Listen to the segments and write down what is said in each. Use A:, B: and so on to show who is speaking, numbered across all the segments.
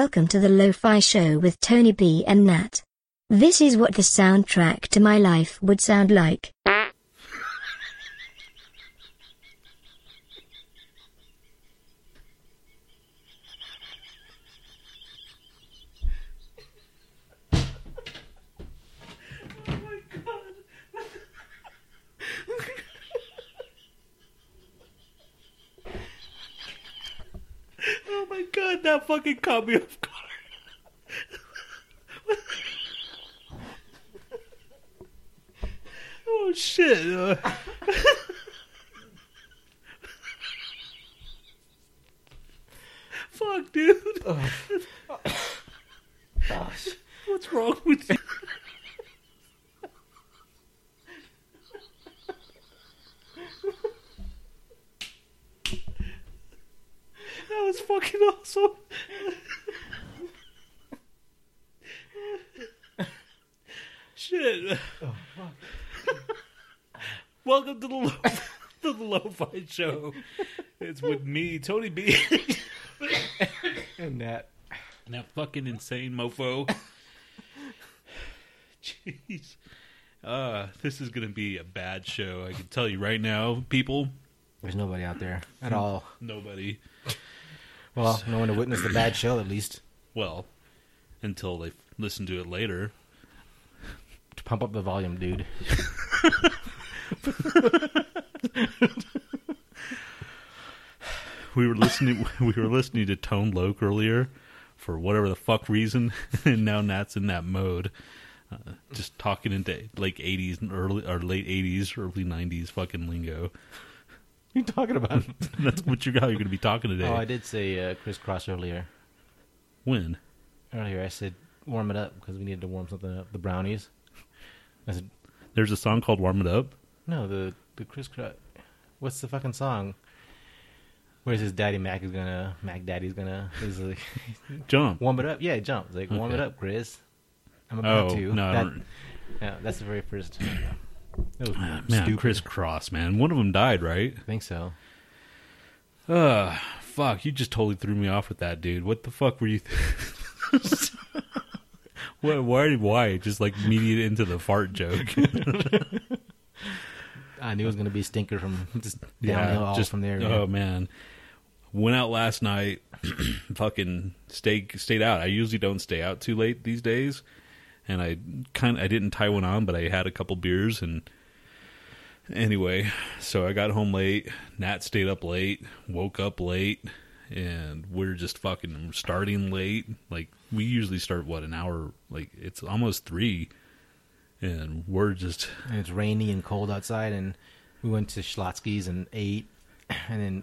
A: Welcome to the Lo-Fi Show with Tony B and Nat. This is what the soundtrack to my life would sound like.
B: Oh my god, that fucking caught me off guard. oh shit. uh. Fuck, dude. What's wrong with you? That was fucking awesome. Shit. Oh, fuck. Welcome to the low, to the Lo-Fi Show. It's with me, Tony B,
C: And that.
B: and that fucking insane mofo. Jeez. Uh, this is gonna be a bad show. I can tell you right now, people.
C: There's nobody out there at all.
B: Nobody.
C: Well, no one to witness the bad show, at least.
B: Well, until they listen to it later.
C: To pump up the volume, dude.
B: we were listening we were listening to Tone Loc earlier for whatever the fuck reason and now Nat's in that mode uh, just talking into like 80s and early or late 80s early 90s fucking lingo
C: you talking about?
B: that's what you're how you're going to be talking today
C: oh, I did say uh, Kris Kross earlier.
B: when
C: Earlier, I said warm it up because we needed to warm something up. The brownies. I said
B: there's a song called Warm It Up
C: no. The the Kris Kross. What's the fucking song? Where's his daddy Mac is gonna Mac Daddy's gonna is like
B: jump
C: warm it up? Yeah, jump. It's like warm it
B: Okay.
C: up, Chris. I'm about
B: oh
C: to.
B: no I
C: That-
B: don't-
C: yeah, that's the very first. That was
B: man
C: stupid.
B: Kris Kross man one of them died right
C: I think so.
B: uh fuck you just totally threw me off with that dude what the fuck were you th- Why, why, why? Just like immediate into the fart joke.
C: I knew it was gonna be a stinker from just downhill all
B: just
C: from there.
B: Oh man, went out last night. fucking stayed stayed out. I usually don't stay out too late these days, and I kind I didn't tie one on, but I had a couple beers and anyway, so I got home late. Nat stayed up late, woke up late, and we're just fucking starting late. Like we usually start what an hour. Like it's almost three, and we're just
C: and it's rainy and cold outside, and we went to Schlotzsky's and ate, and then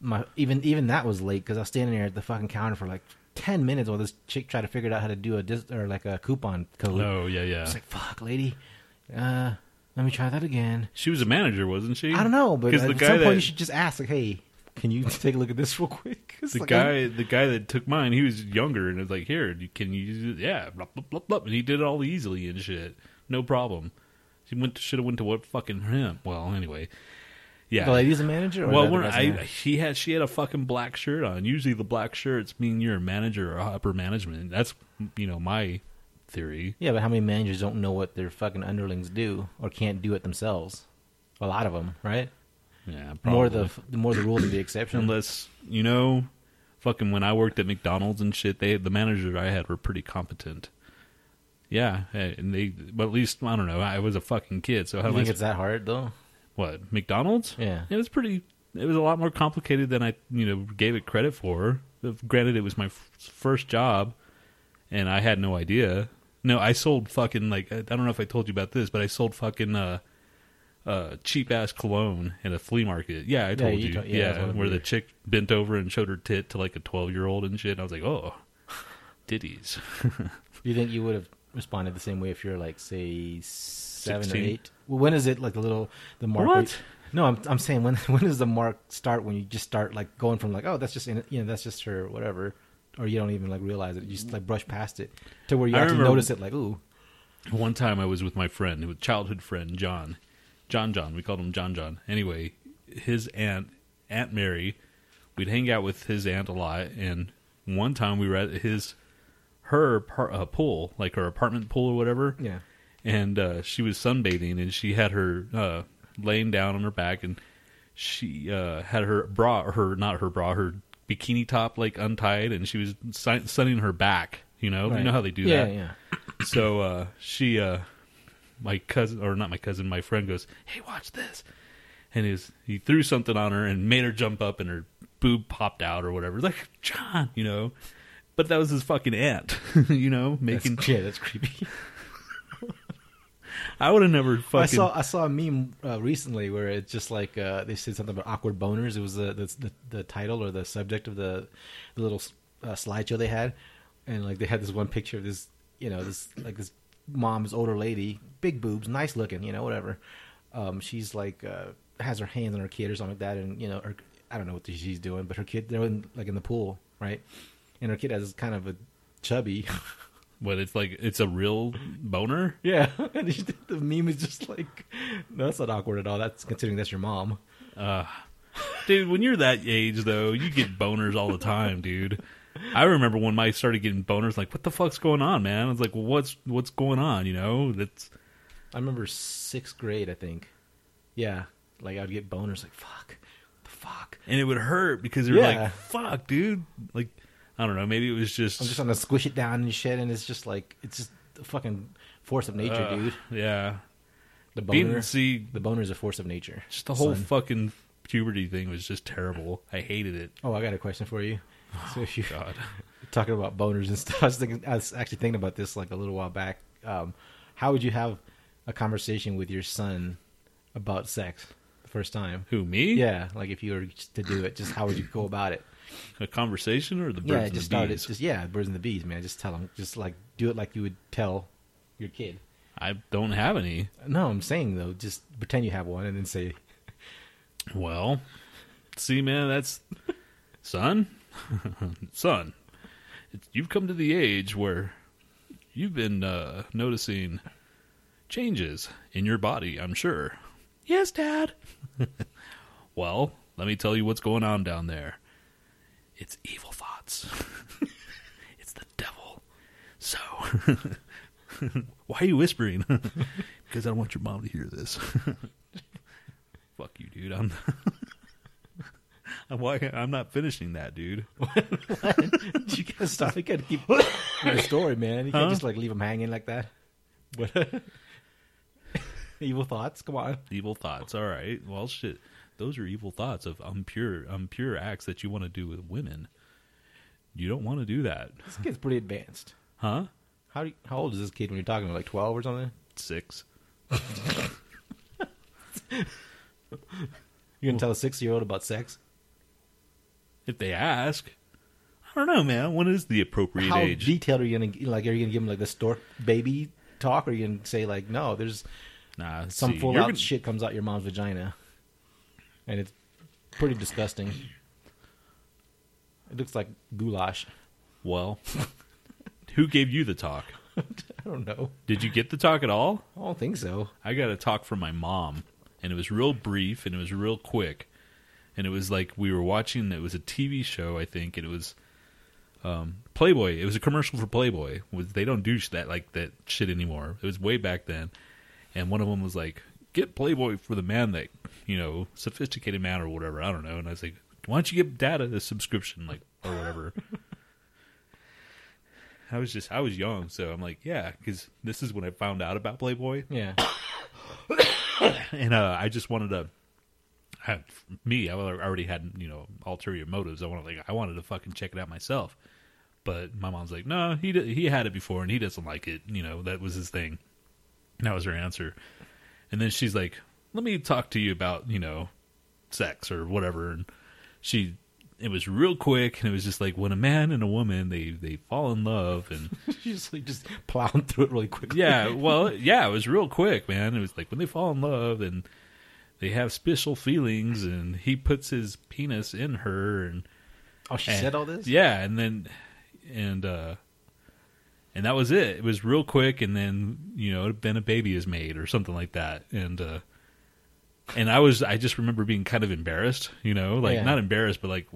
C: my even even that was late because I was standing there at the fucking counter for like ten minutes while this chick tried to figure out how to do a dis- or like a coupon code.
B: oh yeah yeah.
C: It's like fuck, lady. Uh, let me try that again.
B: She was a manager, wasn't she?
C: I don't know, but at
B: the guy
C: some point you should just ask, like, hey, can you take a look at this real quick?
B: The
C: like,
B: guy, the guy that took mine, he was younger, and it was like, "Here, can you use it?" Yeah, blah, blah, blah, blah. and he did it all easily and shit, no problem. She went should have went to what fucking him. Well, anyway, yeah.
C: the lady's a manager. Or
B: well,
C: the
B: when
C: guy's a
B: I she had she had a fucking black shirt on. Usually, the black shirts mean you're a manager or upper management. That's you know my theory.
C: yeah, but how many managers don't know what their fucking underlings do or can't do it themselves? A lot of them, right?
B: Yeah,
C: More the the more the rule than the exception.
B: unless you know, fucking when I worked at McDonald's and shit, they the managers I had were pretty competent. Yeah, and they, but at least I don't know. I was a fucking kid, so how
C: you
B: I?
C: think it's that hard though?
B: What McDonald's?
C: Yeah.
B: it was pretty. It was a lot more complicated than I, you know, gave it credit for. Granted, it was my f- first job, and I had no idea. No, I sold fucking like I don't know if I told you about this, but I sold fucking uh, uh, cheap ass cologne in a flea market. Yeah, I told
C: you
B: you.
C: told- yeah,
B: yeah,
C: that's one of
B: where the chick bent over and showed her tit to like a twelve year old and shit. And I was like, oh, titties.
C: Do you think you would have responded the same way if you're like say seven
B: 16?
C: or eight? Well, when is it like the little the mark?
B: What?
C: no, I'm I'm saying when when does the mark start? When you just start like going from like oh that's just in, you know that's just her whatever, or you don't even like realize it. You just like brush past it to where you
B: I
C: actually notice it. Like ooh,
B: One time I was with my friend, with childhood friend John, John John. We called him John John. Anyway, his aunt Aunt Mary, we'd hang out with his aunt a lot, and one time we were at his her par- uh, pool, like her apartment pool or whatever,
C: Yeah.
B: And uh, she was sunbathing and she had her uh, laying down on her back and she uh, had her bra, her not her bra her bikini top like untied and she was sun- sunning her back you know you know how they do
C: yeah,
B: that
C: Yeah. Yeah.
B: So uh, she uh, my cousin or not my cousin my friend goes hey watch this and his, he threw something on her and made her jump up and her boob popped out or whatever like john you know but that was his fucking aunt you know making
C: That's, yeah, that's creepy.
B: I would have never fucking
C: I saw I saw a meme uh, recently where it's just like uh, they said something about awkward boners. It was the the, the, the title or the subject of the, the little uh, slideshow they had, and like they had this one picture of this you know this like this mom's older lady, big boobs, nice looking, you know whatever. Um, she's like uh, has her hands on her kid or something like that, and you know her, I don't know what she's doing, but her kid they're in, like in the pool, right? And her kid has kind of a chubby.
B: But it's like it's a real boner.
C: Yeah, and he- the meme is just like, no, that's not awkward at all. That's considering that's your mom.
B: Uh, dude, when you're that age though, you get boners all the time, dude. I remember when I started getting boners, like, what the fuck's going on, man? I was like, well, what's what's going on? You know, that's
C: I remember sixth grade, I think. Yeah, like I'd get boners, like fuck, the fuck.
B: and it would hurt because you're
C: Yeah.
B: like, fuck, dude. Like, I don't know, maybe it was just,
C: I'm just to squish it down and shit, and it's just like it's just the fucking force of nature,
B: uh,
C: dude.
B: Yeah,
C: The boner,
B: see,
C: the boner is a force of nature.
B: just the whole
C: son.
B: fucking puberty thing was just terrible. I hated it.
C: Oh, I got a question for you. So if you
B: God,
C: talking about boners and stuff, I was thinking, I was actually thinking about this like a little while back. Um, how would you have a conversation with your son about sex the first time?
B: who me?
C: Yeah, like if you were to do it, just how would you go about it?
B: A conversation or the birds
C: yeah,
B: and
C: just
B: the
C: start it.
B: bees?
C: Just yeah, birds and the bees, man. Just tell them. Just like do it like you would tell your kid.
B: I don't have any.
C: No, I'm saying though, just pretend you have one and then say,
B: Well, see, man, that's son, son. It's, you've come to the age where you've been uh, noticing changes in your body. I'm sure. Yes, Dad. well, let me tell you what's going on down there. It's evil thoughts. it's the devil. So, why are you whispering? because I don't want your mom to hear this. Fuck you, dude. I'm. I'm why I'm not finishing that, dude.
C: "You gotta stop. You gotta keep your story, man. You can't
B: Huh?
C: just like leave them hanging like that." But evil thoughts. Come on.
B: Evil thoughts. All right. Well, shit. Those are evil thoughts of impure, impure acts that you want to do with women. You don't want to do that,
C: This kid's pretty advanced.
B: huh?
C: How do you, how old is this kid when you're talking about like twelve or something?
B: Six.
C: You're gonna tell a six year old about sex?
B: If they ask, I don't know, man. When is the appropriate
C: How
B: age?
C: detailed are you gonna like? Are you gonna give him like the stork baby talk, or are you gonna say like, no, there's
B: nah,
C: some full out
B: gonna-
C: shit comes out your mom's vagina, and it's pretty disgusting. It looks like goulash.
B: Well, who gave you the talk?
C: I don't know.
B: Did you get the talk at all?
C: I don't think so.
B: I got a talk from my mom, and it was real brief and it was real quick, and it was like we were watching. It was a TV show, I think, and it was um, Playboy. It was a commercial for Playboy. Was they don't do that like that shit anymore. It was way back then, and one of them was like, "Get Playboy for the man that you know, sophisticated man or whatever." I don't know, and I was like, "Why don't you give Dad a subscription, like or whatever?" I was just I was young, so I'm like, yeah, because this is when I found out about Playboy
C: Yeah.
B: and uh, I just wanted to. I, me, I already had you know ulterior motives. I wanted like I wanted to fucking check it out myself, but my mom's like, no, he d- he had it before and he doesn't like it. You know that was his thing. And that was her answer. And then she's like, let me talk to you about you know sex or whatever. And she, it was real quick, and it was just like when a man and a woman they they fall in love and
C: she's like just plowing through it really quickly.
B: yeah, well, yeah, it was real quick, man. It was like when they fall in love and they have special feelings, and he puts his penis in her, and
C: Oh, she
B: and-
C: said all this.
B: Yeah, and then and uh and that was it. It was real quick, and then you know, then a baby is made or something like that, and uh and I was I just remember being kind of embarrassed, you know, like
C: Yeah.
B: not embarrassed, but like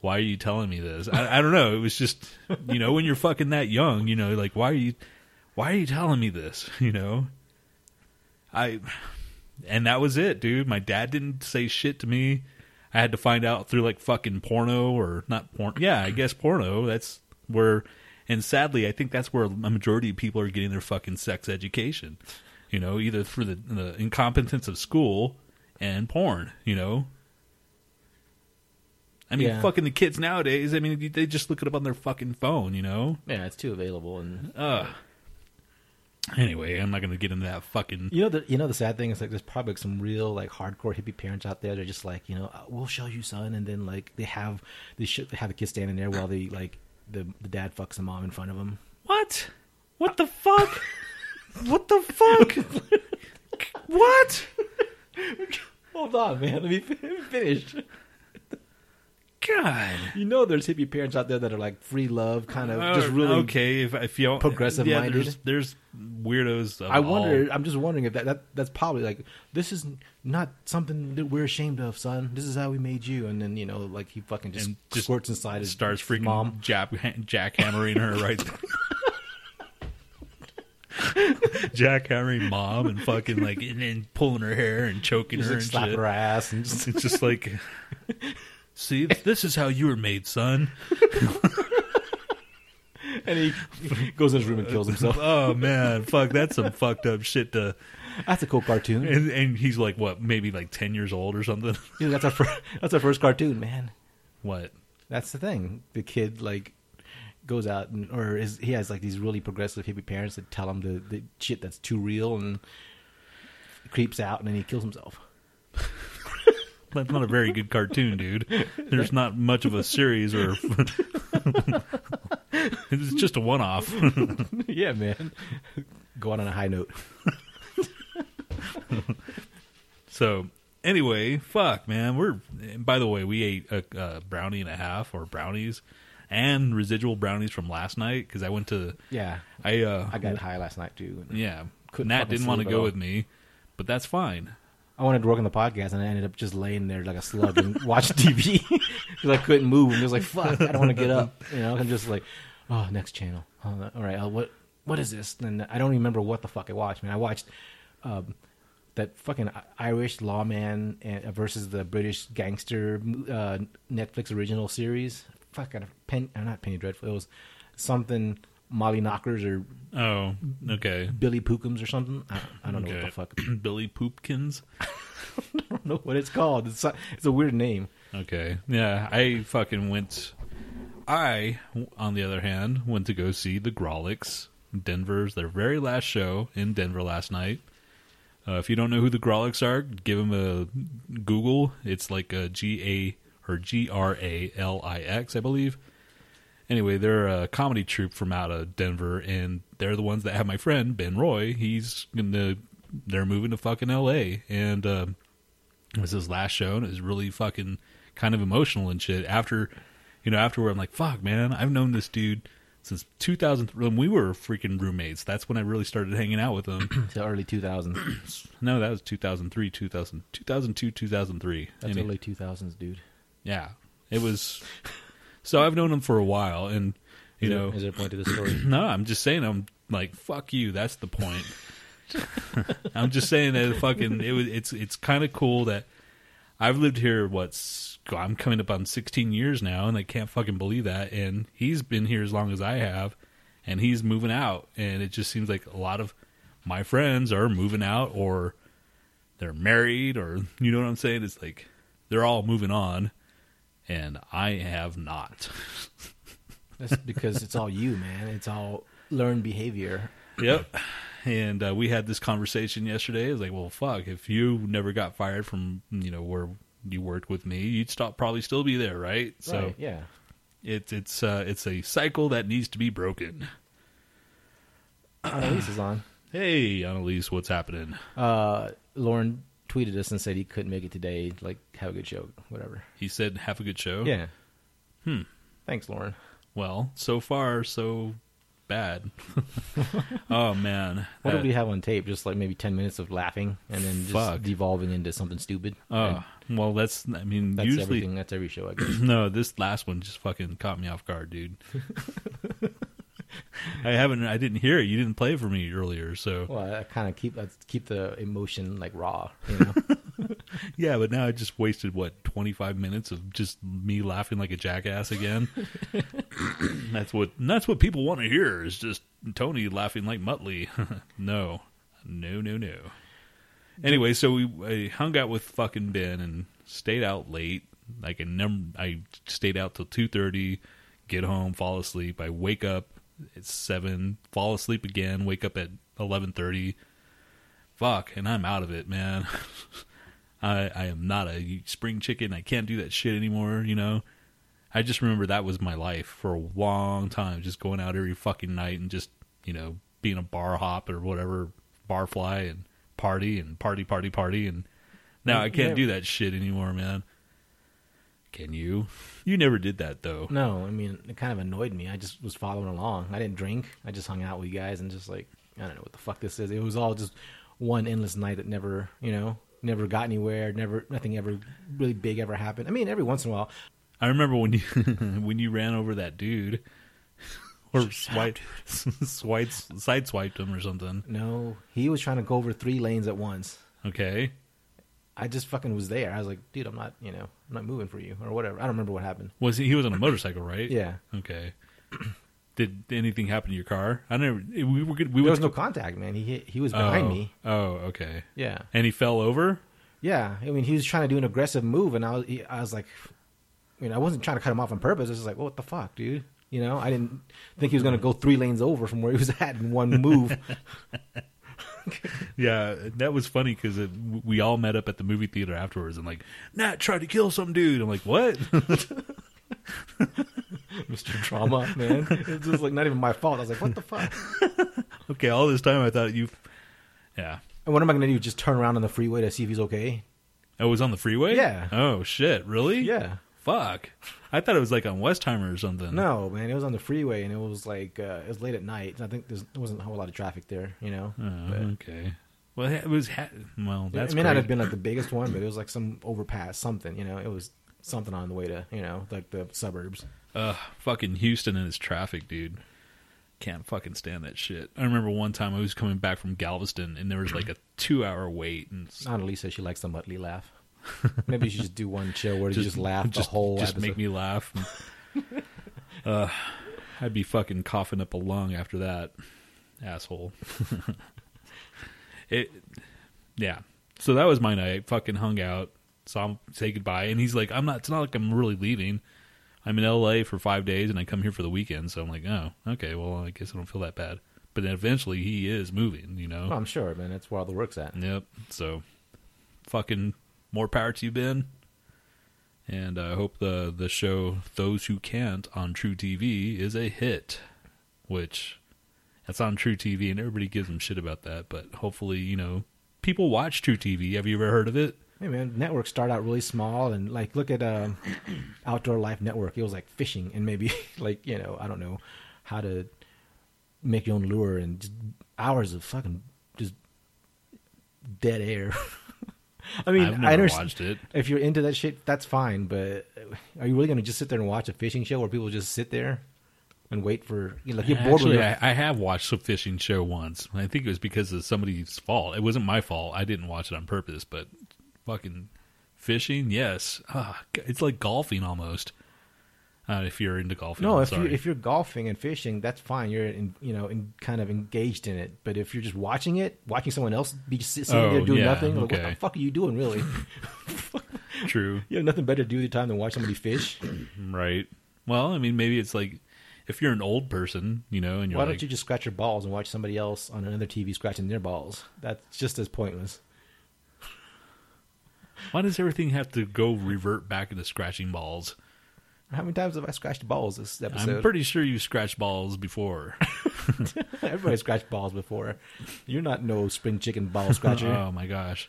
B: why are you telling me this? I, I don't know. It was just, you know, when you're fucking that young, you know, like why are you, why are you telling me this? You know, I, and that was it, dude. My dad didn't say shit to me. I had to find out through like fucking porno or not porn. Yeah, I guess porno. That's where, and sadly, I think that's where a majority of people are getting their fucking sex education. You know, either through the, the incompetence of school and porn. You know, I mean,
C: Yeah.
B: fucking the kids nowadays. I mean, they just look it up on their fucking phone. You know.
C: Yeah, it's too available, and
B: Ugh. Anyway, I'm not gonna get into that fucking.
C: you know the you know the sad thing is like there's probably some real like hardcore hippie parents out there. They're just like you know "Uh, we'll show you son, and then like they have they should they have the kid standing there while they like the the dad fucks the mom in front of him.
B: What? What the fuck? what the fuck? what?
C: Hold on, man. Let me finish.
B: God.
C: You know, there's hippie parents out there that are like free love, kind of just
B: Uh,
C: really
B: okay. If, if you
C: progressive
B: yeah,
C: minded.
B: there's, there's weirdos.
C: I wonder.
B: all-
C: I'm just wondering if that, that that's probably like this is not something that we're ashamed of, son. This is how we made you, and then you know, like he fucking just,
B: And just
C: squirts inside his
B: starts freaking
C: mom.
B: jab, jackhammering her right. jackhammering mom and fucking like and then pulling her hair and choking
C: Just
B: her
C: like
B: and
C: slap
B: shit.
C: her ass and just
B: It's just like, see, this is how you were made, son.
C: and he goes in his room and kills himself.
B: Oh man, fuck, that's some fucked up shit to.
C: That's a cool cartoon.
B: And, and he's like, what, maybe like ten years old or something?
C: You know, that's our first, that's our first cartoon, man.
B: What?
C: That's the thing. The kid like goes out and or is he has like these really progressive hippie parents that tell him the, the shit that's too real and creeps out and then he kills himself.
B: That's not a very good cartoon, dude. There's not much of a series or. it's just a one-off.
C: yeah, man. Go out on a high note.
B: So anyway, fuck, man. We're. By the way, we ate a, a brownie and a half, or brownies, and residual brownies from last night because I went to.
C: Yeah.
B: I uh.
C: I got high last night too.
B: Yeah, Nat didn't want to go with me, but that's fine.
C: I wanted to work on the podcast and I ended up just laying there like a slug and watch TV because I couldn't move and was like fuck, I don't want to get up. You know, I'm just like, oh, next channel. All right, uh, what what is this? And I don't remember what the fuck I watched. Man, I watched um, that fucking Irish lawman uh, versus the British gangster uh, Netflix original series. Fuck, I, pen, uh, not Penny Dreadful. It was something Molly Knockers or
B: Oh, okay.
C: Billy Pookums or something. I, I don't know
B: okay.
C: what the fuck.
B: Billy Poopkins.
C: I don't know what it's called. It's a, it's a weird name.
B: Okay. Yeah, I fucking went. I, on the other hand, went to go see the Grawlix. Denver's their very last show in Denver last night. Uh, if you don't know who the Grawlix are, give them a Google. It's like a G A or G R A L I X, I believe. Anyway, they're a comedy troupe from out of Denver, and they're the ones that have my friend Ben Roy. He's gonna, they're moving to fucking L.A. and um, it was his last show, and it was really fucking kind of emotional and shit. After, you know, afterward, I'm like, fuck, man, I've known this dude since 2000. When we were freaking roommates, that's when I really started hanging out with him.
C: The early 2000s.
B: no, that was 2003, 2000, 2002, 2003.
C: That's
B: Any-
C: early 2000s, dude.
B: yeah, it was. So I've known him for a while, and you
C: Is
B: know,
C: is there a point to the story?
B: no, I'm just saying, I'm like, fuck you. That's the point. I'm just saying that fucking it was. It's it's kind of cool that I've lived here. What's I'm coming up on 16 years now, and I can't fucking believe that. And he's been here as long as I have, and he's moving out. And it just seems like a lot of my friends are moving out, or they're married, or you know what I'm saying. It's like they're all moving on, and I have not.
C: That's because it's all you, man. It's all learned behavior.
B: Yep. And uh, we had this conversation yesterday. It was like, well, fuck, if you never got fired from, you know, where you worked with me, you'd stop, probably still be there, right? So
C: right, yeah.
B: it's it's uh, it's a cycle that needs to be broken.
C: Annalise is on.
B: Hey, Annalise, what's happening?
C: Uh, Lauren tweeted us and said he couldn't make it today. Like, have a good show, whatever.
B: He said, have a good show.
C: Yeah.
B: Hmm.
C: Thanks, Lauren.
B: Well, so far, so bad. oh man,
C: What
B: That-
C: did we have on tape? Just like maybe ten minutes of laughing and then just
B: Fuck.
C: devolving into something stupid.
B: Oh well, that's I mean
C: That's
B: usually
C: everything. That's every show, I guess.
B: no. This last one just fucking caught me off guard, dude. I haven't. I didn't hear it. You didn't play it for me earlier, so
C: well, I kind of keep I keep the emotion like raw. You know?
B: yeah. But now I just wasted what twenty five minutes of just me laughing like a jackass again. that's what. That's what people want to hear is just Tony laughing like Muttley. no, no, no, no. Anyway, so we I hung out with fucking Ben and stayed out late. Like a num, I stayed out till two thirty. Get home, fall asleep. I wake up at seven, fall asleep again. Wake up at eleven thirty. Fuck, and I'm out of it, man. I I am not a spring chicken. I can't do that shit anymore. You know. I just remember that was my life for a long time, just going out every fucking night and just you know being a bar hop or whatever, bar fly and party and party party party and now I can't
C: Yeah.
B: do that shit anymore, man. Can you? You never did that though.
C: no, I mean it kind of annoyed me. I just was following along. I didn't drink. I just hung out with you guys and just like I don't know what the fuck this is. It was all just one endless night that never, you know, never got anywhere. Never, nothing ever really big ever happened. I mean, every once in a while,
B: I remember when you when you ran over that dude or swipe, swipes sideswiped him or something.
C: no, he was trying to go over three lanes at once.
B: Okay.
C: I just fucking was there. I was like, dude, I'm not, you know, I'm not moving for you or whatever. I don't remember what happened.
B: Was he, he was on a motorcycle, right?
C: Yeah,
B: Okay. Did anything happen to your car? I never. We were good. We
C: there was no contact, man. He hit, he was behind
B: oh,
C: me.
B: Oh, okay.
C: Yeah,
B: And he fell over.
C: yeah. I mean, he was trying to do an aggressive move, and I was, he, I was like, you know, I wasn't trying to cut him off on purpose. I was just like, what the fuck, dude? You know, I didn't think he was going to go three lanes over from where he was at in one move.
B: Yeah, that was funny because we all met up at the movie theater afterwards, and like, Nat tried to kill some dude. I'm like, what?
C: Mr. Trauma, man. It's just like not even my fault. I was like, what the fuck?
B: okay, all this time I thought you. Yeah,
C: And what am I going to do? Just turn around on the freeway to see if he's okay?
B: Oh, I was on the freeway.
C: Yeah.
B: Oh shit! Really?
C: Yeah.
B: Fuck. I thought it was like on Westheimer or something.
C: No, man. It was on the freeway, and it was like uh, it was late at night. I think there wasn't a whole lot of traffic there. You know.
B: Oh,
C: But-
B: okay. Well, it was. Ha- well, that's
C: it may not have been like the biggest one, but it was like some overpass, something. You know, it was something on the way to you know like the suburbs.
B: Ugh, fucking Houston and its traffic, dude. Can't fucking stand that shit. I remember one time I was coming back from Galveston and there was like a two hour wait and
C: Annalisa, she likes the Muttley laugh. Maybe you should just do one show where you just laugh
B: just,
C: the whole
B: just
C: episode.
B: make me laugh. uh, I'd be fucking coughing up a lung after that, asshole. it, yeah. So that was my night. Fucking hung out, saw him say goodbye, and he's like, "I'm not. It's not like I'm really leaving. I'm in L.A. for five days, and I come here for the weekend." So I'm like, "Oh, okay. Well, I guess I don't feel that bad." But then eventually, he is moving. You know.
C: Well, I'm sure, man. That's where all the work's at.
B: Yep. So, fucking more power to you, Ben. And I hope the the show "Those Who Can't" on truTV is a hit, which that's on truTV, and everybody gives them shit about that. But hopefully, you know, people watch truTV. Have you ever heard of it?
C: Hey, man. Networks start out really small, and like look at um, Outdoor Life Network. It was like fishing, and maybe like you know, I don't know how to make your own lure, and just hours of fucking just dead air. I mean,
B: I've
C: I
B: never
C: understand.
B: watched it.
C: If you're into that shit, that's fine. But are you really going to just sit there and watch a fishing show where people just sit there and wait for you know, like you're bored
B: Actually,
C: with
B: I, I have watched a fishing show once. I think it was because of somebody's fault. It wasn't my fault. I didn't watch it on purpose. But fucking fishing, yes, ah, it's like golfing almost. Uh, if you're into golfing,
C: No,
B: I'm
C: if you
B: sorry.
C: if you're golfing and fishing, that's fine. You're in, you know in, kind of engaged in it. But if you're just watching it, watching someone else be sitting
B: Oh,
C: there doing
B: yeah,
C: nothing, like, what the fuck are you doing? Really,
B: True,
C: you have nothing better to do with your time than watch somebody fish.
B: right? Well, I mean, maybe it's like if you're an old person, you know, and you're
C: Why
B: like,
C: don't you just scratch your balls and watch somebody else on another TV scratching their balls? That's just as pointless.
B: why does everything have to go revert back into scratching balls?
C: How many times have I scratched balls this episode?
B: I'm pretty sure you scratched balls before.
C: Everybody scratched balls before. You're not no spring chicken ball scratcher.
B: Oh my gosh!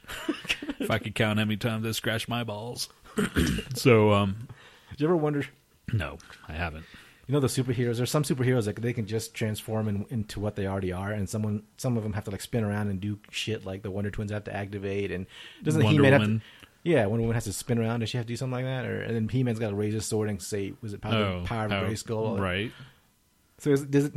B: if I could count how many times I scratched my balls. so, um,
C: Did you ever wonder?
B: no, I haven't.
C: You know the superheroes. There's some superheroes that they can just transform in, into what they already are, and someone some of them have to like spin around and do shit like the Wonder Twins have to activate, and doesn't
B: Wonder
C: He-Man have to? Yeah, Wonder Woman has to spin around. Does she have to do something like that? Or and then He-Man's got to raise his sword and say, "Was it power,
B: Oh,
C: power of
B: how-
C: Grayskull?"
B: right?
C: So is, does it,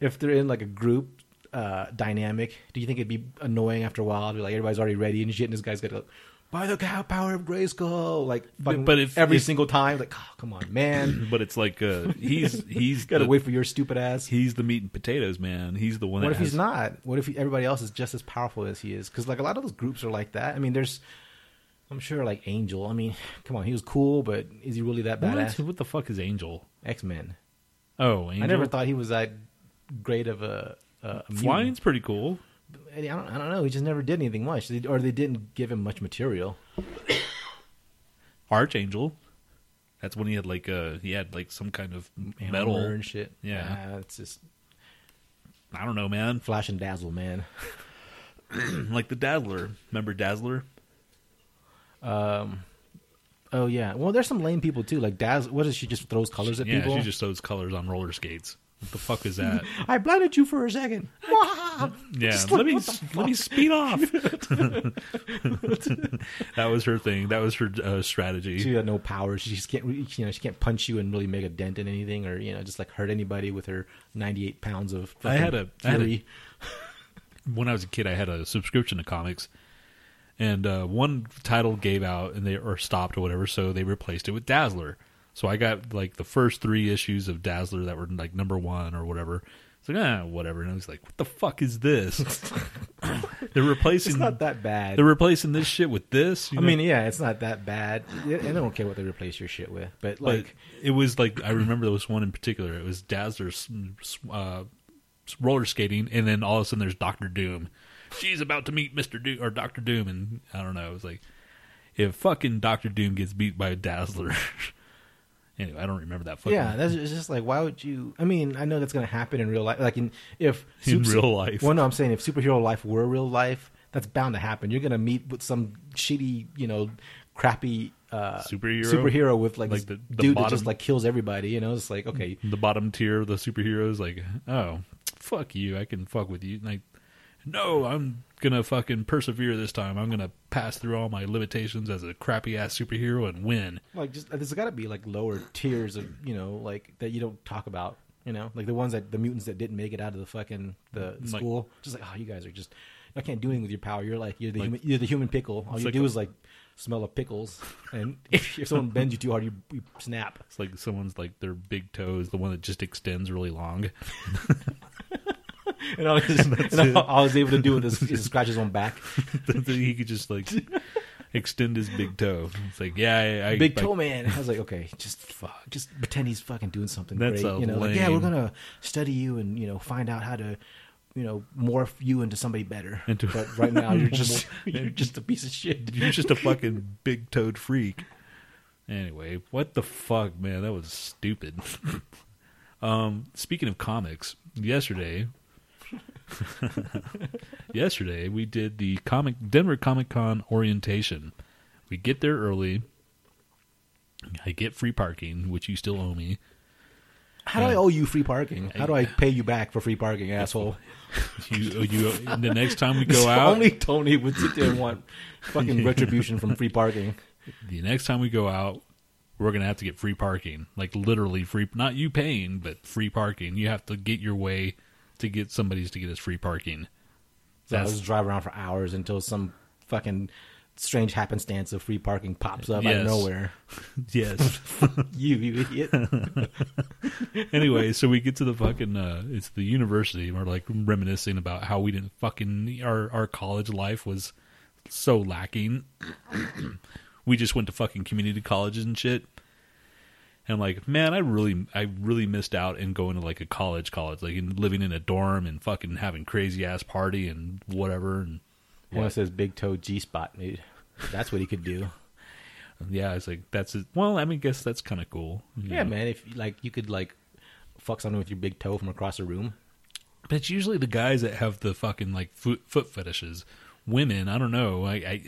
C: if they're in like a group uh, dynamic, do you think it'd be annoying after a while? To be like everybody's already ready and shit, and this guy's got to go, by the cow power of Grayskull, like fucking
B: but if-
C: every
B: if-
C: single time, like oh, come on, man,
B: But it's like uh, he's he's
C: got to wait for your stupid ass.
B: He's the meat and potatoes man. He's the one.
C: What if he's not? What if he, everybody else is just as powerful as he is? Because like a lot of those groups are like that. I mean, there's, I'm sure like Angel. I mean, come on, he was cool, but is he really that
B: What?
C: badass?
B: What the fuck is Angel?
C: X Men.
B: Oh, Angel.
C: I never thought he was that great of a. a mutant.
B: flying's pretty cool.
C: I don't, I don't know. He just never did anything much, They- or they didn't give him much material.
B: Archangel. That's when he had like uh he had like some kind of metal.
C: Armor and shit.
B: Yeah.
C: Ah, it's just
B: I don't know, man.
C: flash and dazzle, man.
B: like the Dazzler. Remember Dazzler?
C: Um, oh yeah. Well, there's some lame people too. Like Daz, what is she just throws colors at
B: yeah,
C: people?
B: she just throws colors on roller skates. What the fuck is that?
C: I blinded you for a second.
B: Yeah,
C: Just
B: let
C: like,
B: me let me speed off. that was her thing. That was her uh, strategy.
C: She had no power. She just can't, you know, she can't punch you and really make a dent in anything, or you know, just like hurt anybody with her 98 pounds of.
B: I had a- I had a- when I was a kid, I had a subscription to comics, and uh, one title gave out and they or stopped or whatever, so they replaced it with Dazzler. So I got like the first three issues of Dazzler that were like number one or whatever. It's like ah whatever, and I was like, what the fuck is this? they're replacing
C: It's not that bad.
B: they're replacing this shit with this.
C: I
B: know?
C: mean, yeah, it's not that bad. And I don't care what they replace your shit with, but
B: but
C: like,
B: it was like I remember there was one in particular. It was Dazzler's uh, roller skating, and then all of a sudden there's Doctor Doom. She's about to meet Mister Doom or Doctor Doom, and I don't know. It was like if fucking Doctor Doom gets beat by a Dazzler. anyway, I don't remember that. Fucking,
C: yeah, that's it's just like, why would you? I mean, I know that's going to happen in real life. Like in if
B: In
C: sup-
B: real life.
C: Well, no, I'm saying if superhero life were real life, that's bound to happen. You're going to meet with some shitty, you know, crappy uh,
B: Superhero?
C: superhero with like,
B: Like the- the
C: dude that just like kills everybody. You know, it's like okay,
B: the bottom tier of the superheroes. Like, oh, fuck you! I can fuck with you. Like, no, I'm gonna fucking persevere this time. I'm gonna pass through all my limitations as a crappy ass superhero and win.
C: like just there's got to be like lower tiers of you know like that you don't talk about. You know, like the ones that the mutants that didn't make it out of the fucking the
B: Like-
C: school, just like oh, you guys are just. I can't do anything with your power. You're like you're the
B: Like-
C: human, you're the human pickle. All you
B: like
C: do
B: a-
C: is like smell of pickles, and if, if someone bends you too hard, you, you snap.
B: It's like someone's like their big toe is the one that just extends really long.
C: And all, and all, all I was able to do with is, is scratch his own back.
B: he could just like extend his big toe. It's like yeah, I, I
C: Big
B: I-
C: toe man. I was like, okay, just fuck, just pretend he's fucking doing something
B: That's
C: great. You know, like yeah, we're gonna study you and you know find out how to, you know, morph you into somebody better.
B: Into-
C: but right now you're just you're just a piece of shit.
B: You're just a fucking big toed freak. Anyway, what the fuck, man? That was stupid. um, speaking of comics, yesterday, yesterday we did the comic Denver Comic Con orientation. We get there early. I get free parking, which you still owe me.
C: How do I
B: uh,
C: owe you free parking? How do I pay you back for free parking, asshole?
B: You, you. The next time we go out,
C: Only Tony would sit there and want fucking retribution from free parking.
B: the next time we go out, we're gonna have to get free parking. Like literally free, not you paying, but free parking. You have to get your way to get somebody's to get us free parking.
C: So I just drive around for hours until some fucking strange happenstance of free parking pops up out of nowhere.
B: Yes.
C: You, you idiot.
B: anyway, so we get to the fucking uh it's the university and we're like reminiscing about how we didn't fucking our our college life was so lacking. we just went to fucking community colleges and shit. And I'm like, man, I really I really missed out in going to like a college college, like in living in a dorm and fucking having crazy ass party and whatever and
C: One says big toe G spot, dude. That's what he could do.
B: yeah, it's like that's it. Well, I mean, guess that's kind of cool.
C: Yeah,
B: know.
C: man. If like you could like fuck someone with your big toe from across the room.
B: But it's usually the guys that have the fucking like foot foot fetishes. Women, I don't know. I, I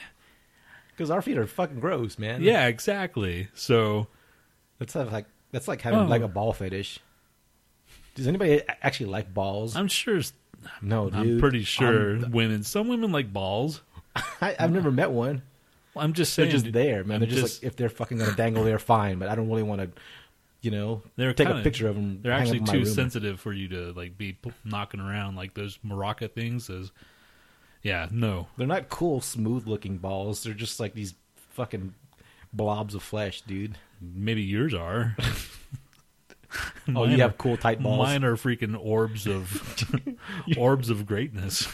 C: Because our feet are fucking gross, man.
B: yeah, exactly. So
C: that's like that's like having
B: Oh.
C: like a oh. ball fetish. Does anybody actually like balls?
B: I'm sure.
C: no, dude.
B: I'm pretty sure
C: I'm-
B: women. Some women like balls.
C: I, I've never met one.
B: I'm just saying, They're
C: just there, man.
B: I'm
C: They're just, like if they're fucking gonna dangle there, fine. But I don't really want to, you know,
B: They're
C: take
B: kinda-
C: a picture of them.
B: They're actually
C: up in my
B: too
C: room.
B: sensitive for you to like be knocking around like those maraca things. Those, yeah, no.
C: They're not cool, smooth-looking balls. They're just like these fucking blobs of flesh, dude.
B: Maybe yours are.
C: Oh, you
B: are-
C: have cool tight balls.
B: Mine are freaking orbs of orbs of greatness.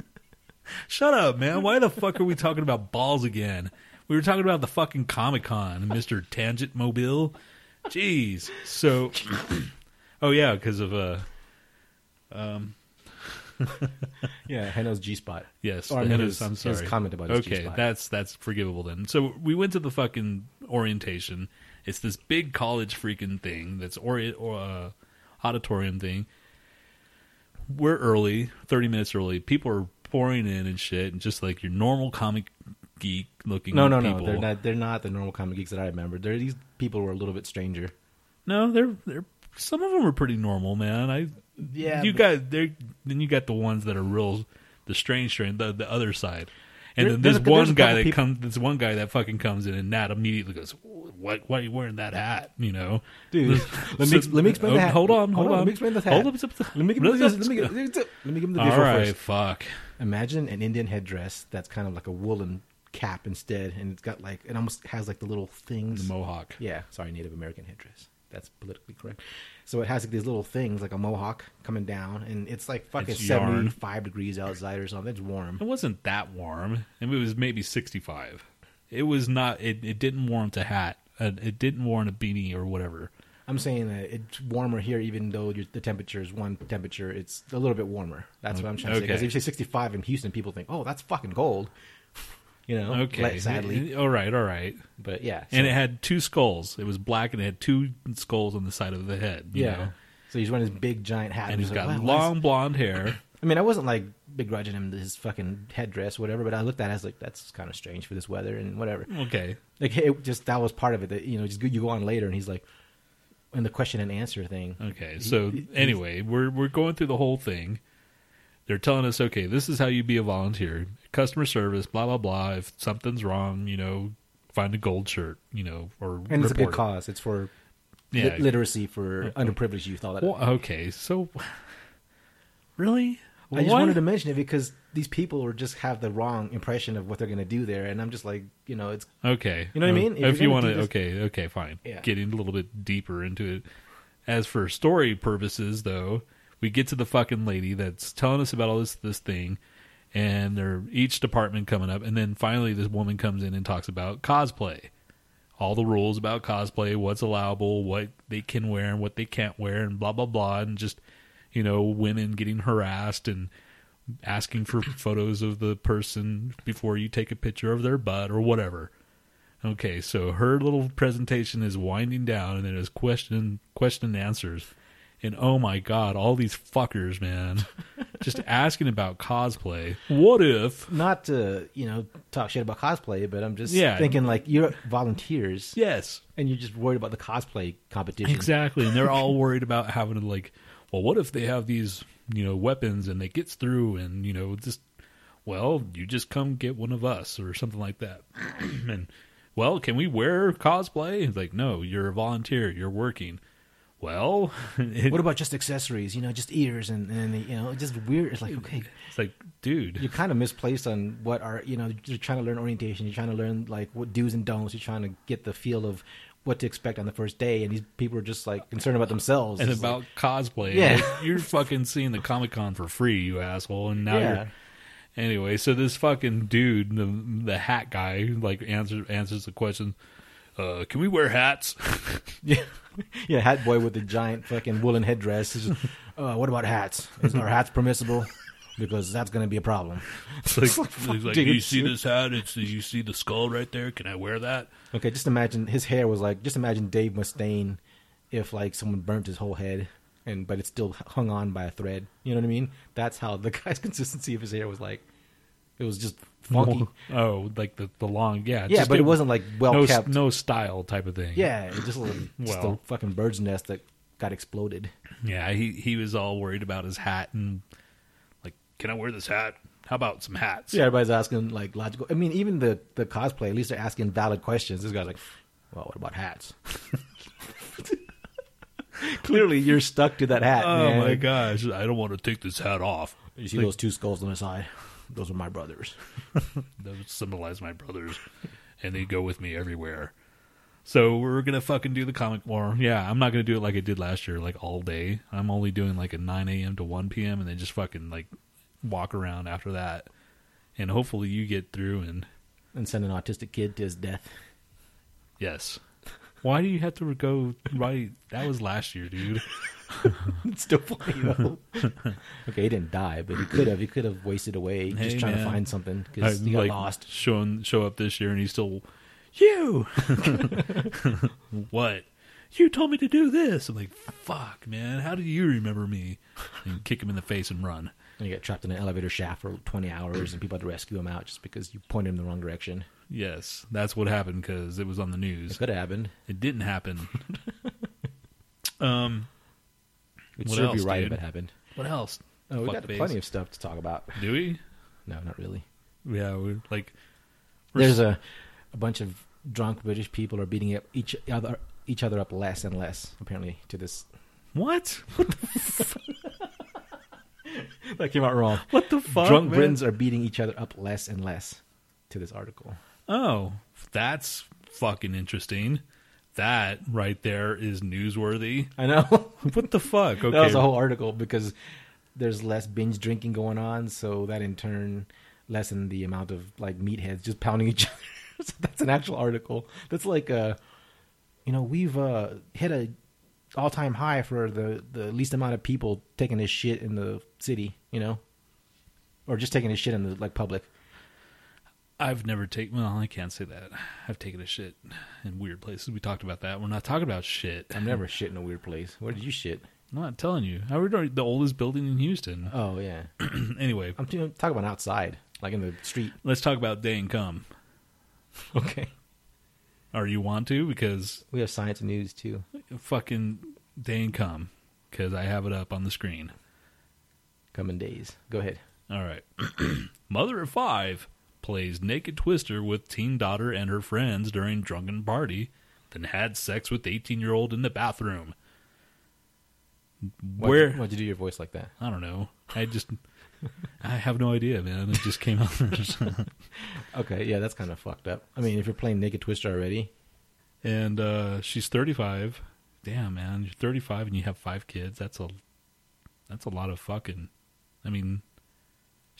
B: Shut up, man. Why the fuck are we talking about balls again? We were talking about the fucking Comic Con, Mister Tangent Mobile. Jeez. So, oh yeah, because of uh,
C: Yeah, Heno's G spot.
B: yes,
C: Or, I mean, his,
B: I'm
C: his
B: sorry.
C: comment about his
B: okay,
C: G-spot.
B: that's that's forgivable then. So we went to the fucking orientation. It's this big college freaking thing that's ori- or uh, auditorium thing. We're early, thirty minutes early. People are pouring in and shit, and just like your normal comic geek looking.
C: No, no,
B: people.
C: no. They're not. They're not the normal comic geeks that I remember. They're these people who are a little bit stranger.
B: No, they're they're some of them are pretty normal, man. I
C: Yeah,
B: you got there. Then you got the ones that are real, the strange strain, the the other side. And
C: There-
B: then
C: a-
B: one guy that
C: people-
B: comes. There's one guy that fucking comes in, and Nat immediately goes, "What? Why are you wearing that hat?" You know,
C: Dude, let me ex- let me explain
B: Oh,
C: the hat.
B: Hold on, hold, on.
C: Let me explain the hat.
B: Hold up, up, up.
C: Let me give him the, let me, let me give him the
B: All
C: visual
B: right,
C: first.
B: fuck.
C: Imagine an Indian headdress that's kind of like a woolen cap instead, and it's got like it almost has like the little things.
B: The mohawk.
C: Yeah, sorry, Native American headdress. That's politically correct. So it has like these little things, like a mohawk coming down, and it's like fucking
B: It's
C: seventy-five degrees outside or something. It's warm.
B: It wasn't that warm. I mean, it was maybe 65. It was not. It, it didn't warrant a hat. Uh, it didn't warrant a beanie or whatever.
C: I'm saying that it's warmer here, even though your, the temperature is one temperature. It's a little bit warmer. That's what I'm trying to say. Because if you say 65 in Houston, people think, "Oh, that's fucking cold." You know,
B: Okay,
C: like, sadly.
B: all right, all right.
C: But yeah,
B: And it had two skulls. It was black and it had two skulls on the side of the head. you
C: yeah.
B: know?
C: So he's wearing his big giant hat,
B: and he's got
C: like, "Wow, why is-"
B: long blonde hair.
C: I mean, I wasn't like begrudging him his fucking headdress, whatever. But I looked at it as like, that's kind of strange for this weather and whatever.
B: Okay,
C: Like, it just that was part of it. That you know, just you go on later, and he's like, and the question and answer thing.
B: okay. So
C: he-
B: anyway, we're we're going through the whole thing. They're telling us, okay, this is how you be a volunteer, customer service, blah blah blah. If something's wrong, you know, find a gold shirt, you know, or
C: And it's a good cause. It's for
B: Yeah.
C: lit- literacy for underprivileged youth. All that.
B: Well, okay, so really,
C: I just
B: Why-
C: wanted to mention it because these people are just have the wrong impression of what they're going to do there, and I'm just like, you know, it's
B: Okay.
C: You know what I
B: Uh,
C: mean? If
B: If, you want to, okay, okay, fine.
C: Yeah.
B: Getting a little bit deeper into it. As for story purposes, though, we get to the fucking lady that's telling us about all this this thing, and they're each department coming up, and then finally this woman comes in and talks about cosplay, all the rules about cosplay, what's allowable, what they can wear and what they can't wear, and blah blah blah, and just you know women getting harassed and asking for photos of the person before you take a picture of their butt or whatever. Okay, so her little presentation is winding down, and then there's question question and answers, and oh my god, all these fuckers, man, just asking about cosplay. What if?
C: not to you know talk shit about cosplay, but I'm just
B: Yeah.
C: thinking like you're volunteers
B: Yes,
C: and you're just worried about the cosplay competition.
B: exactly, and they're all worried about having to like, well, what if they have these, you know, weapons and they gets through, and you know, just well, you just come get one of us or something like that, and well, can we wear cosplay? It's like, no, you're a volunteer, you're working. Well, it-
C: What about just accessories? You know, just ears and and you know, just weird. It's like okay,
B: it's like, dude,
C: you're kind of misplaced on what are you know you're trying to learn orientation. You're trying to learn like what do's and don'ts. You're trying to get the feel of what to expect on the first day, and these people are just like concerned about themselves
B: and
C: It's
B: about
C: like,
B: cosplay.
C: Yeah.
B: Like, you're fucking seeing the Comic Con for free, you asshole. And now
C: Yeah.
B: you're anyway. So this fucking dude, the the hat guy, like answers answers the question. Uh, can we wear hats?
C: yeah, yeah, hat boy with the giant fucking woolen headdress. Just, uh, what about hats? Is our hats permissible? Because that's going to be a problem.
B: It's like, he's like,
C: dude,
B: you see this hat? It's you see the skull right there. Can I wear that?
C: Okay, just imagine his hair was like. Just imagine Dave Mustaine if like someone burnt his whole head, and but it's still hung on by a thread. You know what I mean? That's how the guy's consistency of his hair was like. It was just funky.
B: Oh, like the the long, yeah,
C: Yeah,
B: just
C: but it wasn't like well
B: no
C: kept.
B: no style type of thing.
C: Yeah, it just
B: Well.
C: a fucking bird's nest that got exploded.
B: Yeah, he he was all worried about his hat and like, can I wear this hat? How about some hats?
C: Yeah, everybody's asking like logical. I mean, even the the cosplay, at least they're asking valid questions. This guy's like, "Well, what about hats?" Clearly, you're stuck to that hat.
B: Oh
C: man.
B: my gosh, I don't want to take this hat off.
C: You see those two skulls on his side? Those are my brothers.
B: Those symbolize my brothers, and they go with me everywhere. So we're gonna fucking do the comic war. Yeah, I'm not gonna do it like I did last year, like all day. I'm only doing like a 9 a.m. to 1 p.m. and then just fucking like walk around after that. And hopefully you get through and
C: And send an autistic kid to his death.
B: yes. Why do you have to go right? That was last year, dude.
C: It's still funny though. okay, he didn't die, but he could have. He could have wasted away
B: Hey,
C: just trying
B: man.
C: to find something because he got
B: like,
C: lost.
B: Showing show up this year and he's still you. what? You told me to do this. I'm like, fuck, man. How do you remember me? And kick him in the face and run.
C: And he got trapped in an elevator shaft for 20 hours, and people had to rescue him out just because you pointed him in the wrong direction.
B: Yes, that's what happened because it was on the
C: It
B: news.
C: could have happened.
B: It didn't happen. um,
C: It'd
B: What
C: serve
B: else,
C: you right
B: dude?
C: if it happened.
B: what else?
C: Oh, we got
B: Fuckface.
C: plenty of stuff to talk about.
B: Do we?
C: No, not really.
B: Yeah, we're like. we're
C: There's
B: s-
C: a a bunch of drunk British people are beating up each other each other up less and less apparently to this.
B: what?
C: That came out wrong.
B: What the fuck?
C: drunk
B: man?
C: Britons are beating each other up less and less to this article.
B: Oh, that's fucking interesting. That right there is newsworthy.
C: I know.
B: What the fuck? Okay.
C: That was a whole article because there's less binge drinking going on, so that in turn lessened the amount of like meatheads just pounding each other. so that's an actual article. That's like uh you know, we've uh hit a all time high for the the least amount of people taking this shit in the city, you know? Or just taking this shit in the like public.
B: I've never taken. Well, I can't say that. I've taken a shit in weird places. We talked about that. We're not talking about shit.
C: I've never shit in a weird place. Where did you shit?
B: I'm not telling you. I was the oldest building in Houston.
C: Oh yeah.
B: anyway,
C: I'm t- talking about outside, like in the street.
B: let's talk about day and come.
C: Okay.
B: Or you want to because
C: We have science and news too.
B: fucking day and come because I have it up on the screen.
C: Coming days. Go ahead.
B: All right. Mother of five plays naked twister with teen daughter and her friends during drunken party, then had sex with 18 year old in the bathroom.
C: Why'd
B: Where
C: you, why'd you do your voice like that?
B: I don't know. I just I have no idea, man. It just came out.
C: Okay, yeah, that's kind of fucked up. I mean, if you're playing Naked Twister already,
B: and uh, she's 35. Damn, man, you're 35 and you have five kids. That's a that's a lot of fucking. I mean,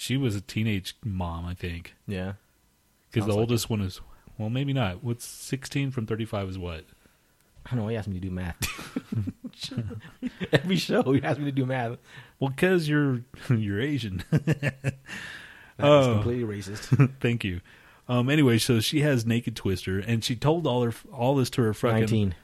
B: she was a teenage mom, I think,
C: yeah.
B: because the
C: like
B: oldest one is well, maybe not. What's 16 from 35 is what?
C: I don't know. He asked me to do math. Every show, he asked me to do math.
B: Well, because you're you're Asian.
C: That's
B: Oh.
C: completely racist.
B: Thank you. Um. Anyway, so she has naked twister, and she told all her all this to her fucking.
C: Nineteen.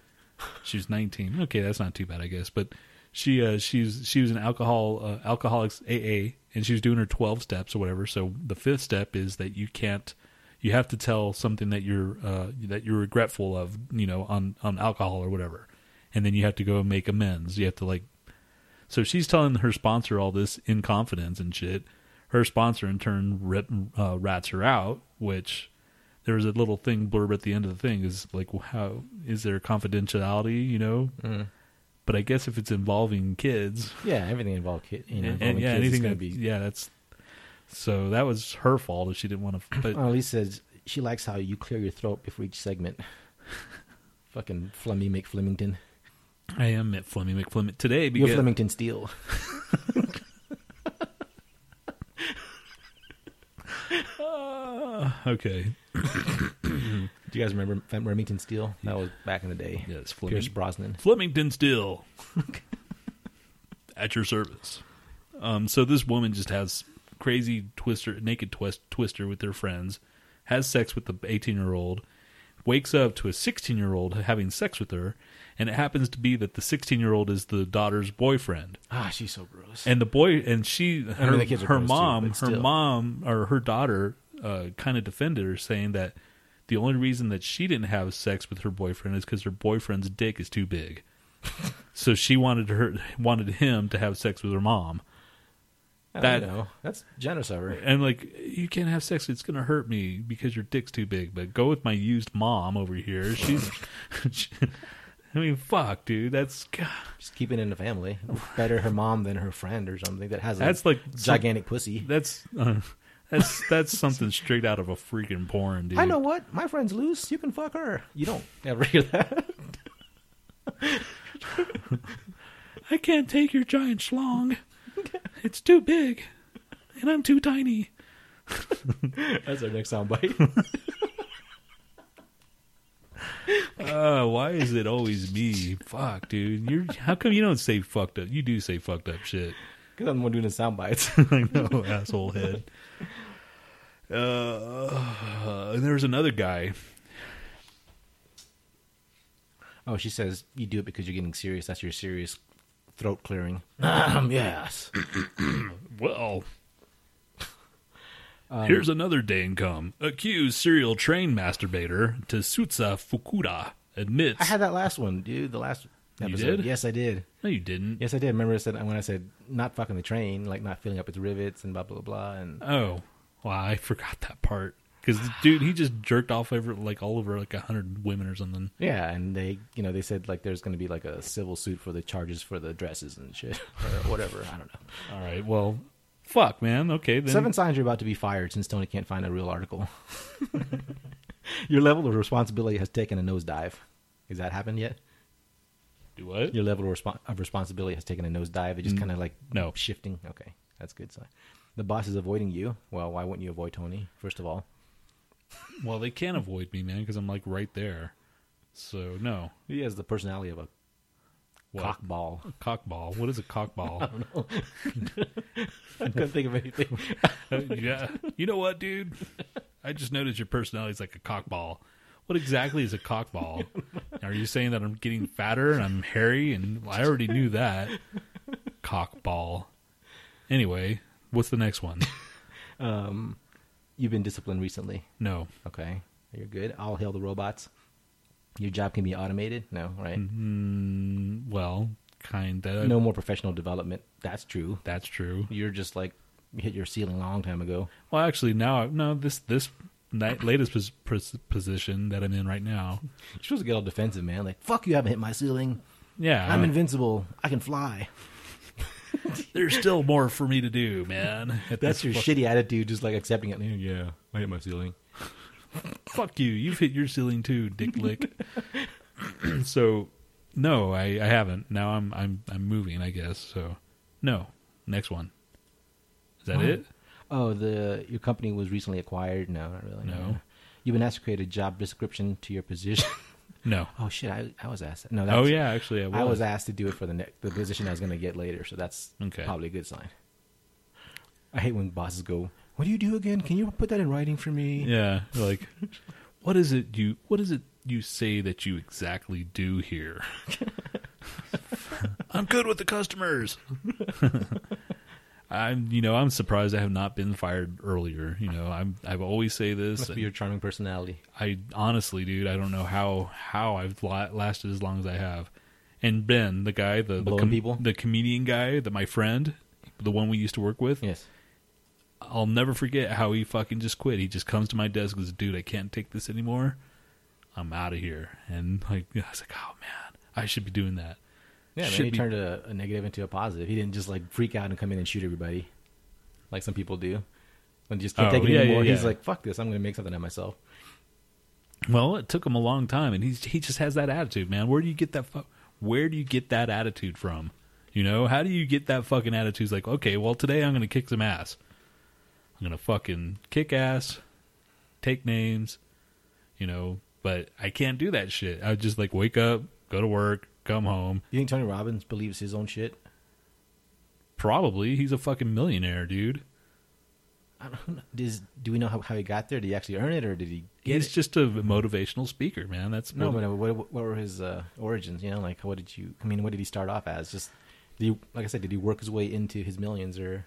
B: She was 19. Okay, that's not too bad, I guess. But she uh, she's she was an alcohol uh, alcoholics AA, and she was doing her 12 steps or whatever. So the fifth step is that you can't you have to tell something that you're uh, that you're regretful of, you know, on on alcohol or whatever, and then you have to go and make amends. You have to like. So she's telling her sponsor all this in confidence and shit. Her sponsor in turn rat, uh, rats her out, which there's a little thing blurb at the end of the thing is like how is there confidentiality you know
C: Mhm.
B: But i guess if it's involving kids
C: Yeah, everything involved kid. You know,
B: and,
C: involving
B: yeah
C: kids
B: anything that
C: be.
B: yeah that's so that was her fault if she didn't want to but
C: Well, Elise says she likes how you clear your throat before each segment. Fucking Flemmy McFlemington.
B: i am at flemmy mcfleming today
C: You're Flemington Steel.
B: Ah, okay
C: Do you guys remember Fem- Remington Steele? That was back in the day.
B: yes
C: Pierce
B: fleming
C: Brosnan.
B: flemington Steel. at your service um so this woman just has crazy twister naked twist twister with their friends has sex with the 18 year old wakes up to a 16 year old having sex with her and it happens to be that the 16 year old is the daughter's boyfriend
C: Ah, she's so gross.
B: and the boy and she her,
C: mean, the kids are
B: her
C: gross too,
B: mom
C: but
B: her
C: still.
B: mom or her daughter uh, kind of defended her saying that the only reason that she didn't have sex with her boyfriend is because her boyfriend's dick is too big So she wanted her wanted him to have sex with her mom.
C: I
B: That-
C: know. That's generous of her.
B: And like, you can't have sex; it's gonna hurt me because your dick's too big. But go with my used mom over here. She's, I mean, fuck, dude. That's God,
C: Just keep it in the family. Better her mom than her friend or something that has a
B: that's like
C: gigantic pussy.
B: That's uh, that's that's something straight out of a freaking porn, dude.
C: I know what my friend's loose. You can fuck her. You don't ever hear that.
B: I can't take your giant schlong. It's too big, and I'm too tiny.
C: That's our next soundbite.
B: Uh, why is it always me? Fuck, dude. You're how come you don't say fucked up? You do say fucked up shit.
C: Because I'm the one doing the sound bites.
B: I know, asshole head. Uh, and there was another guy.
C: oh, she says you do it because you're getting serious. That's your serious throat clearing. Um, yes.
B: Well, here's another day income. Accused serial train masturbator Tsutsa Fukuda admits.
C: I had that last one, dude. The last
B: You
C: episode.
B: did?
C: Yes, I did.
B: no, you didn't.
C: Yes, I did. Remember I said when I said not fucking the train, like not filling up its rivets and blah blah blah. And
B: Oh, wow, I forgot that part. Because dude, he just jerked off over like all over like a hundred women or something.
C: yeah, and they, you know, they said like there's going to be like a civil suit for the charges for the dresses and shit or whatever. I don't know.
B: All right, well, fuck, man. Okay, then.
C: Seven signs you're about to be fired since Tony can't find a real article. Your level of responsibility has taken a nosedive. Has that happened yet?
B: Do what?
C: Your level of, of responsibility has taken a nosedive. It just mm. kind of like
B: no.
C: shifting. Okay, that's good sign. The boss is avoiding you. Well, why wouldn't you avoid Tony? First of all,
B: Well, they can't avoid me, man, because I'm like right there. So no.
C: he has the personality of a
B: What?
C: cockball.
B: Cockball. What is a cockball?
C: I couldn't think of anything.
B: Yeah. You know what, dude? I just noticed your personality is like a cockball. What exactly is a cockball? Are you saying that I'm getting fatter and I'm hairy? And I already knew that. Cockball. Anyway, what's the next one?
C: Um, you've been disciplined recently.
B: No.
C: Okay, you're good. I'll hail the robots. Your job can be automated. No, right?
B: Mm, well, kind of.
C: No more professional development. That's true.
B: That's true.
C: You're just like you hit your ceiling a long time ago.
B: Well, actually, now no. This this latest pos- pos- position that I'm in right now.
C: You're supposed to get all defensive, man. Like, fuck you, haven't hit my ceiling.
B: Yeah,
C: I'm invincible. I can fly.
B: there's still more for me to do, man.
C: That's your shitty attitude, just like accepting it. Yeah, I hit my ceiling.
B: Fuck you. You've hit your ceiling too, dick lick. so, no, I, I haven't. Now I'm I'm I'm moving. I guess so. No, next one. Is that
C: What?
B: it?
C: Oh, the your company was recently acquired. No, not really.
B: No.
C: You've been asked to create a job description to your position.
B: No.
C: oh shit, I I was asked. No,
B: Oh
C: that's,
B: yeah, actually, I was.
C: I was asked to do it for the ne- the position I was going to get later, so that's
B: Okay.
C: probably a good sign. I hate when bosses go, "What do you do again? Can you put that in writing for me?"
B: Yeah, like, what is it you? What is it you say that you exactly do here? I'm good with the customers. I'm, you know, I'm surprised I have not been fired earlier. You know, I'm, I've always say this.
C: Must be your charming personality.
B: I honestly, dude, I don't know how how I've lasted as long as I have. And Ben, the guy, the the,
C: Blowing people?
B: the comedian guy, that my friend, the one we used to work with,
C: Yes.
B: I'll never forget how he fucking just quit. He just comes to my desk and goes, "Dude, I can't take this anymore. I'm out of here." And like, I was like, "Oh man, I should be doing that."
C: Yeah, man,
B: Should
C: he
B: be-
C: turned a, a negative into a positive. He didn't just like freak out and come in and shoot everybody, like some people do. When just can't
B: Oh,
C: take it
B: yeah,
C: anymore,
B: yeah,
C: he's
B: yeah.
C: like, "Fuck this! I'm going to make something of myself."
B: Well, it took him a long time, and he's he just has that attitude, man. Where do you get that? Fu- where do you get that attitude from? You know, how do you get that fucking attitude? It's like, okay, well, today I'm gonna kick some ass. I'm gonna fucking kick ass, take names, you know. But I can't do that shit. I would just like wake up, go to work, come home.
C: You think Tony Robbins believes his own shit?
B: Probably he's a fucking millionaire, dude.
C: I don't know. Does, do we know how, how he got there? Did he actually earn it, or did he
B: He's
C: it?
B: just a motivational speaker, man. That's
C: No,
B: what-
C: but uh, what, what were his uh, origins? You know, like what did you? I mean, what did he start off as? Just did he, like I said, did he work his way into his millions, or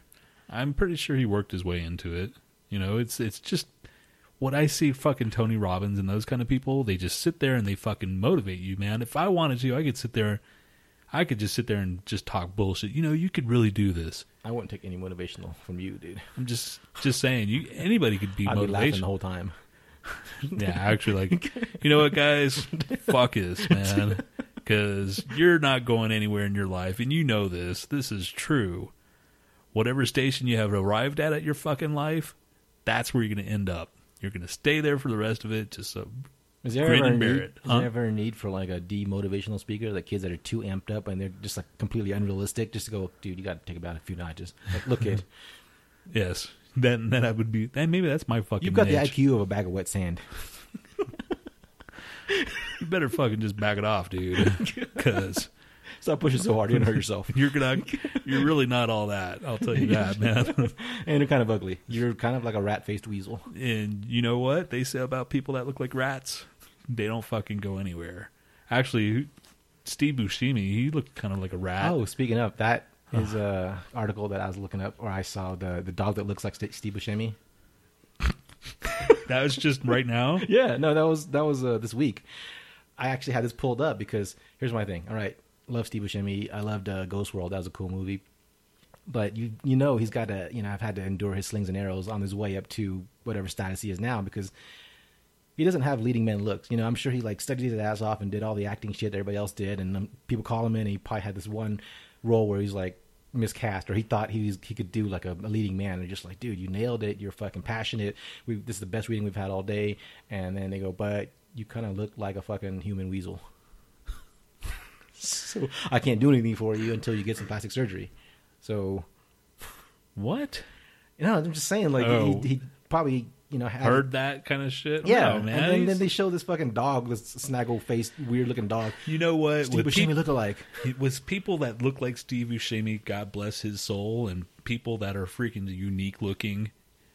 B: I'm pretty sure he worked his way into it. You know, it's it's just what I see fucking Tony Robbins and those kind of people, they just sit there and they fucking motivate you, man. If I wanted to, I could sit there I could just sit there and just talk bullshit. You know, you could really do this.
C: I wouldn't take any motivational from you, dude.
B: I'm just just saying. You anybody could be
C: I'd be the whole time.
B: Yeah, actually, like, you know what, guys? Fuck this, man. Because you're not going anywhere in your life, and you know this. This is true. Whatever station you have arrived at at your fucking life, that's where you're going to end up. You're going to stay there for the rest of it. Just so
C: Is there
B: Grin
C: ever a
B: and bear
C: need,
B: it,
C: is
B: huh?
C: there ever a need for like a demotivational speaker, like kids that are too amped up and they're just like completely unrealistic, just to go, dude, you got to take about a few notches. Like, look, kid,
B: yes, then then I would be. Then maybe that's my fucking.
C: you've got
B: niche.
C: the IQ of a bag of wet sand.
B: You better fucking just back it off, dude. Because
C: Stop pushing so hard, you're gonna hurt yourself.
B: you're gonna. You're really not all that. I'll tell you that, man.
C: and you're kind of ugly. You're kind of like a rat-faced weasel.
B: And you know what they say about people that look like rats? They don't fucking go anywhere. Actually, Steve Buscemi, he looked kind of like a rat.
C: Oh, speaking of that, is a article that I was looking up, or I saw the the dog that looks like Steve Buscemi.
B: That was just right now.
C: Yeah, no, that was that was uh, this week. I actually had this pulled up because here's my thing. All right, love Steve Buscemi. I loved uh, Ghost World. That was a cool movie. But you you know he's got to you know I've had to endure his slings and arrows on his way up to whatever status he is now because he doesn't have leading man looks. You know I'm sure he like studied his ass off and did all the acting shit that everybody else did, and um, people call him in. and He probably had this one role where he's like miscast or he thought he was he could do like a, a leading man. They're just like, dude, you nailed it. You're fucking passionate. We this is the best reading we've had all day. And then they go, but you kind of look like a fucking human weasel. So I can't do anything for you until you get some plastic surgery. So
B: What?
C: you know, I'm just saying, like
B: Oh.
C: he, he probably you know had
B: Heard that kind of shit?
C: yeah,
B: No, man.
C: and then, then they show this fucking dog, this snaggle faced, weird looking dog.
B: you know what?
C: Steve Buscemi
B: peop-
C: look alike.
B: It was people that look like Steve Buscemi, God bless his soul, and people that are freaking unique looking.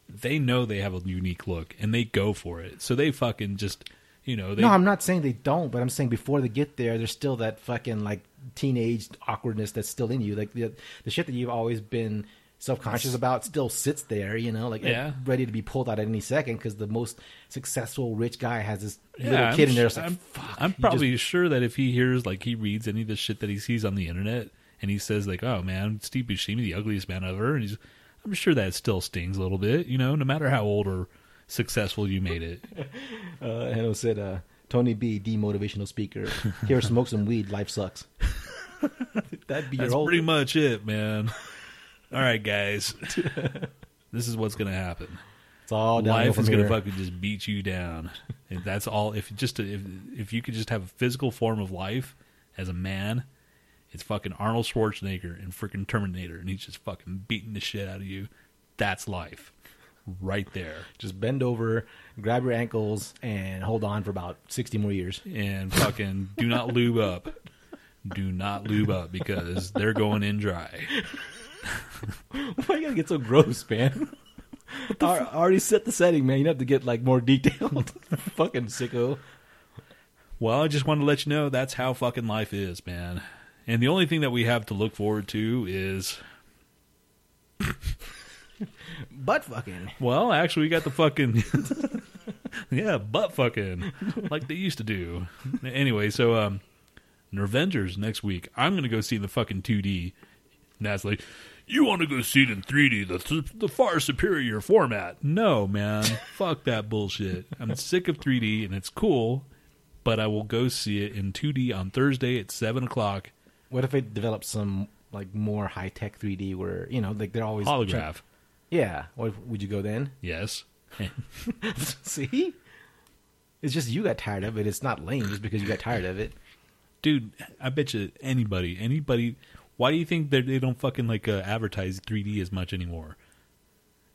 B: They know they have a unique look, and they go for it. So they fucking just, you know, they
C: no, I'm not saying they don't, but I'm saying before they get there, there's still that fucking like teenage awkwardness that's still in you. Like the the shit that you've always been self conscious about still sits there. You know, like
B: Yeah.
C: ready to be pulled out at any second because the most successful rich guy has this
B: Yeah,
C: little
B: I'm
C: kid in there.
B: su-
C: It's like,
B: I'm. I'm probably sure that if he hears, like, he reads any of the shit that he sees on the internet, and he says, like, "Oh man, Steve Buscemi, the ugliest man ever," and he's, I'm sure that still stings a little bit, you know, no matter how old or successful you made it.
C: uh, and it said, uh, "Tony B, demotivational speaker. Here, smoke some weed. Life sucks." That'd be
B: That's
C: your whole.
B: pretty much it, man. All right, guys, this is what's gonna happen.
C: It's all
B: Life
C: from
B: is gonna fucking just beat you down, and that's all. If just if if you could just have a physical form of life as a man, it's fucking Arnold Schwarzenegger and freaking Terminator, and he's just fucking beating the shit out of you. That's life, right there.
C: Just bend over, grab your ankles, and hold on for about sixty more years.
B: And fucking do not lube up. Do not lube up because they're going in dry.
C: Why you gotta get so gross, man? I I already set the setting, man. You have to get like more detailed. Fucking sicko.
B: Well, I just wanted to let you know that's how fucking life is, man. And the only thing that we have to look forward to is
C: Butt fucking.
B: Well, actually, we got the fucking yeah, butt fucking like they used to do. Anyway, so um, Avengers next week. I'm gonna go see the fucking 2D. And that's like, you want to go see it in 3D, the the far superior format. No, man, fuck that bullshit. I'm sick of 3D, and it's cool, but I will go see it in 2D on Thursday at seven o'clock.
C: What if it developed some like more high tech 3D where you know like they're always
B: Holograph,
C: Yeah. What would you go then?
B: yes.
C: See, it's just you got tired of it. It's not lame just because you got tired of it.
B: dude i bet you anybody anybody why do you think that they don't fucking like uh, advertise 3d as much anymore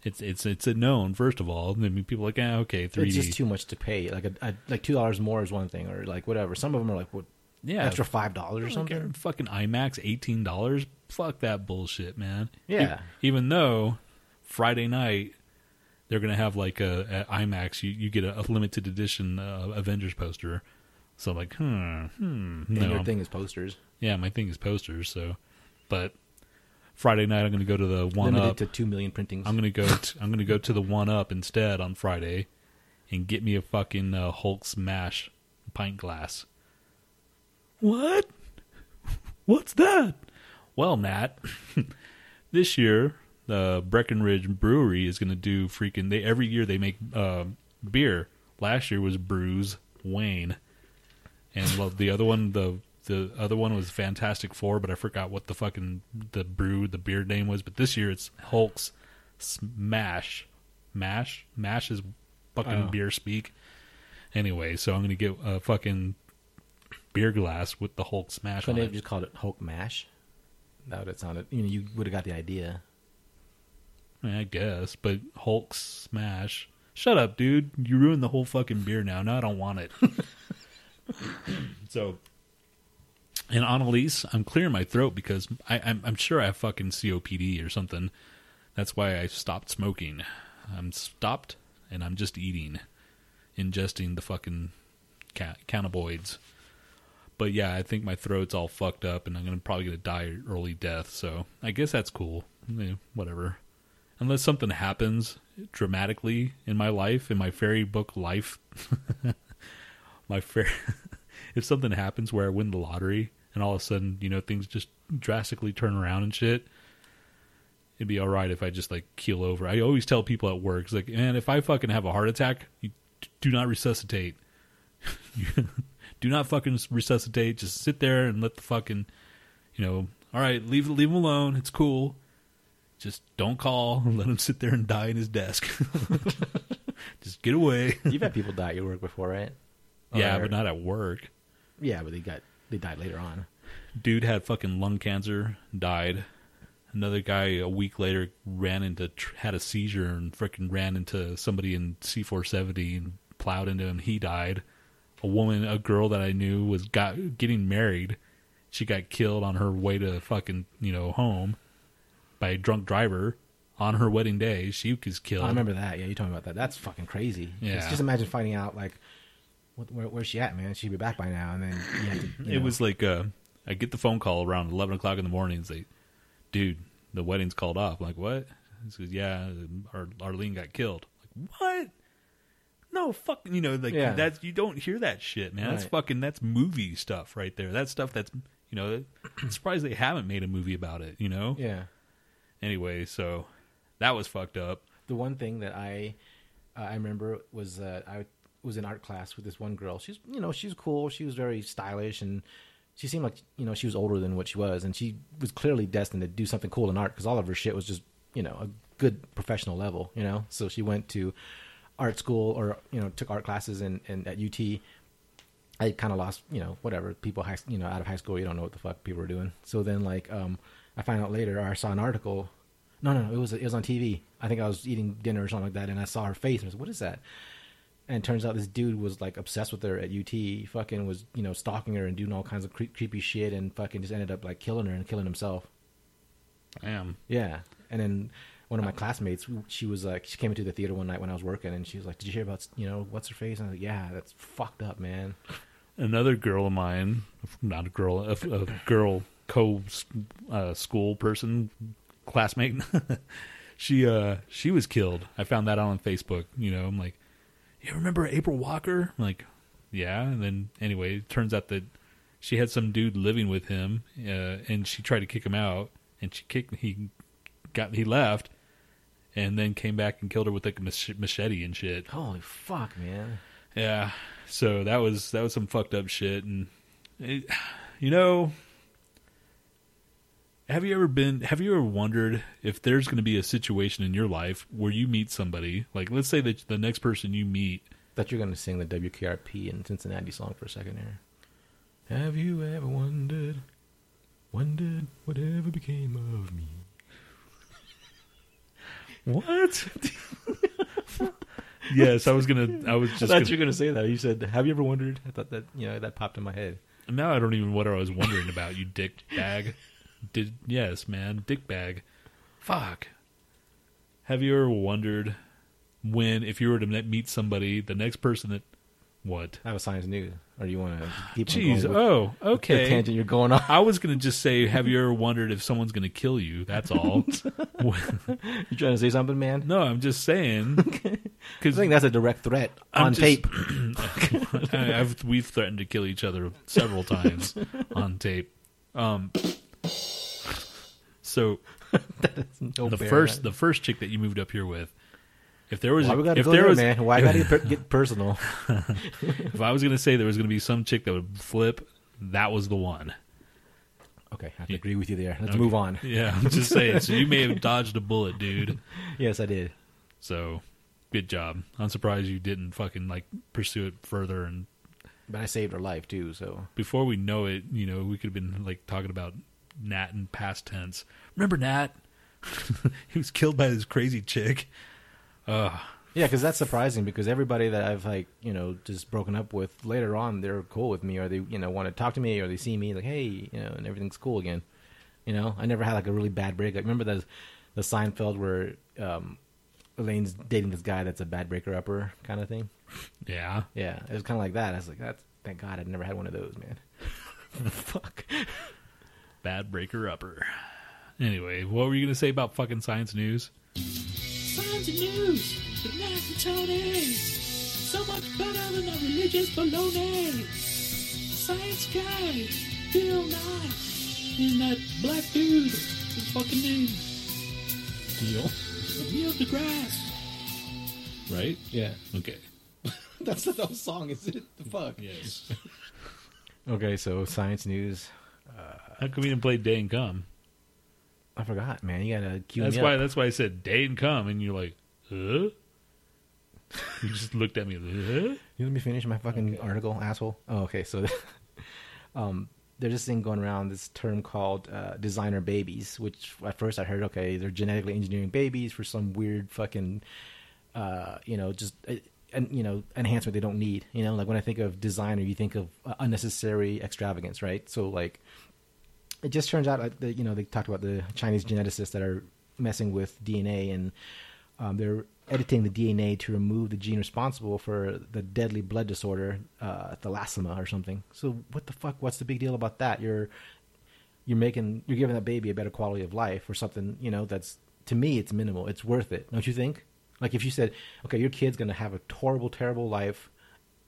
B: it's it's it's a known first of all i mean people are like ah, okay 3d
C: It's just too much to pay. Like a, a like two dollars more is one thing, or like whatever. Some of them are like what
B: yeah
C: extra five dollars or
B: I don't care.
C: something.
B: fucking imax $18 fuck that bullshit man
C: Yeah.
B: E- even though friday night they're gonna have like a, a imax you, you get a, a limited edition uh, avengers poster so like hmm hmm
C: And
B: no
C: your thing is posters.
B: yeah my thing is posters so but friday night i'm gonna go to the one
C: Limited
B: up
C: to two million printings.
B: I'm gonna go. T- I'm gonna go to the one up instead on Friday, and get me a fucking uh, Hulk smash pint glass. What? What's that? Well, Matt, this year the Breckenridge Brewery is going to do freaking. They every year they make uh, beer. Last year was Brews Wayne, and well, the other one the the other one was Fantastic Four, but I forgot what the fucking the brew the beer name was. But this year it's Hulk's Smash, Mash, Mash is fucking
C: Oh.
B: beer speak. Anyway, so I'm gonna get a fucking beer glass with the Hulk Smash
C: Couldn't they have just called it Hulk Mash? That would have sounded. You know, you would have got the idea.
B: I, guess, but Hulk Smash. Shut up, dude! You ruined the whole fucking beer now. Now I don't want it. so, and Annalise, I'm clearing my throat because I, I'm, I'm sure I have fucking COPD or something. That's why I stopped smoking. I'm stopped, and I'm just eating, ingesting the fucking ca- cannabinoids. But yeah, I think my throat's all fucked up, and I'm gonna probably gonna die early death. So I guess that's cool. Eh, whatever unless something happens dramatically in my life in my fairy book life my fair if something happens where i win the lottery and all of a sudden you know things just drastically turn around and shit it'd be all right if i just like keel over. I always tell people at work it's like man if i fucking have a heart attack you do not resuscitate. Do not fucking resuscitate. Just sit there and let the fucking you know all right leave leave him alone. It's cool just don't call let him sit there and die in his desk. just get away.
C: You've had people die at your work before, right?
B: yeah,
C: Or-
B: but not at work.
C: Yeah, but they got they died later on.
B: Dude had fucking lung cancer, died. Another guy a week later ran into had a seizure and freaking ran into somebody in C470 and plowed into him. He died. A woman, a girl that I knew was got getting married. She got killed on her way to fucking you know home by a drunk driver on her wedding day. She was killed.
C: I remember that. Yeah, you told me about that. That's fucking crazy.
B: Yeah.
C: Just, just imagine finding out like, what, where, where's she at, man? She'd be back by now, and then to,
B: It
C: know.
B: was like uh, I get the phone call around eleven o'clock in the morning. It's like, dude, the wedding's called off. I'm like, what? He says, yeah, Ar- Arlene got killed. Like, what? No, fucking, you know, like
C: Yeah.
B: that's you don't hear that shit, man. That's fucking that's movie stuff right there. That's stuff that's you know, I'm surprised they haven't made a movie about it. You know.
C: yeah.
B: Anyway, so that was fucked up.
C: The one thing that I uh, I remember was that I was in art class with this one girl. She's you know she's cool. She was very stylish and she seemed like you know she was older than what she was, and she was clearly destined to do something cool in art because all of her shit was just you know a good professional level. You know, so she went to art school or you know took art classes in at UT. I kind of lost, you know, whatever people, high, you know, out of high school, you don't know what the fuck people are doing. So then, like, um, I find out later, or I saw an article. No, no, no, it was it was on TV. I think I was eating dinner or something like that, and I saw her face, and I was, "What is that?" And it turns out this dude was like obsessed with her at UT. Fucking was, you know, stalking her and doing all kinds of cre- creepy shit, and fucking just ended up like killing her and killing himself.
B: Damn.
C: Yeah. And then one of my classmates, she was like, she came into the theater one night when I was working, and she was like, "Did you hear about, you know, what's her face?" And I was like, "Yeah, that's fucked up, man."
B: another girl of mine, not a girl, a, a girl co uh, school person, classmate. she uh she was killed. I found that out on Facebook. You know, I'm like, you remember April Walker? I'm like, yeah. And then anyway, it turns out that she had some dude living with him, uh, and she tried to kick him out, and she kicked. He got he left. And then came back and killed her with like a machete and shit.
C: Holy fuck, man.
B: Yeah. So that was that was some fucked up shit, and it, you know, have you ever been? Have you ever wondered if there's going to be a situation in your life where you meet somebody, like let's say that the next person you meet
C: that you're gonna sing the WKRP in Cincinnati song for a second here. Have you ever wondered, wondered whatever became of me?
B: what? yes, I was gonna. I was
C: I
B: just.
C: thought
B: Gonna,
C: you were gonna say that. You said, "Have you ever wondered?" I thought that you know that popped in my head.
B: now I don't even know what I was wondering about. You dick bag. Did yes, man, dick bag. Fuck. Have you ever wondered when, if you were to meet somebody, the next person that, what?
C: I have a science news, or do you want to keep
B: Jeez.
C: going with
B: Oh,
C: the
B: okay.
C: tangent you're going on?
B: I was gonna just say, have you ever wondered if someone's gonna kill you? That's all.
C: You trying to say something, man?
B: no, I'm just saying
C: Cause
B: I
C: think that's a direct threat
B: I'm
C: on
B: just-
C: tape.
B: I've we've threatened to kill each other several times on tape. Um, so
C: No
B: the
C: bear.
B: first the first chick that you moved up here with, if there was
C: Why we gotta
B: if
C: go
B: there
C: there,
B: was
C: man? Why I gotta get, get personal?
B: if I was gonna say there was gonna be some chick that would flip, that was the one.
C: Okay, I have to agree with you there. Let's
B: Okay.
C: move on.
B: Yeah, I'm just saying. So you may have dodged a bullet, dude.
C: Yes, I did.
B: So good job. I'm surprised you didn't fucking like pursue it further. And
C: But I saved her life too. So
B: before we know it, you know, we could have been like talking about Nat in past tense. Remember Nat? he was killed by this crazy chick. Uh,
C: yeah, because that's surprising. Because everybody that I've like you know just broken up with later on, they're cool with me, or they you know want to talk to me, or they see me like hey, you know, and everything's cool again. You know, I never had like a really bad breakup. Remember the the Seinfeld where um, Elaine's dating this guy that's a bad breaker upper kind of thing.
B: yeah.
C: Yeah, it was kind of like that. I was like, that's thank God I'd never had one of those, man. Fuck.
B: Bad breaker upper. Anyway, what were you gonna say about fucking science news?
D: Science news with Matt and Tony. So much better than a religious baloney. Science guy, Bill Nye, and that black dude, his fucking name,
C: Deal.
D: Neil deGrasse.
B: Right?
C: Yeah,
B: Okay.
C: that's the whole song, is it? The fuck.
B: Yes.
C: Okay, so science news.
B: How come you didn't play Day and Come?
C: I forgot, man. You gotta cue
B: That's
C: me
B: why.
C: up.
B: That's why I said Day and Come, and you're like, huh? You just looked at me. Huh?
C: You let me finish my fucking article, asshole. Oh, okay. So, um, there's this thing going around, this term called uh, designer babies, which at first I heard, okay, they're genetically engineering babies for some weird fucking, uh, you know, just uh, and you know enhancement they don't need. You know, like when I think of designer, you think of uh, unnecessary extravagance, right? So like, it just turns out that you know they talked about the Chinese geneticists that are messing with DNA and um, they're editing the DNA to remove the gene responsible for the deadly blood disorder, uh, thalassemia or something. So what the fuck? What's the big deal about that? You're you're making you're giving that baby a better quality of life or something. You know that's to me it's minimal. It's worth it, don't you think? Like if you said, okay, your kid's gonna have a horrible, terrible life.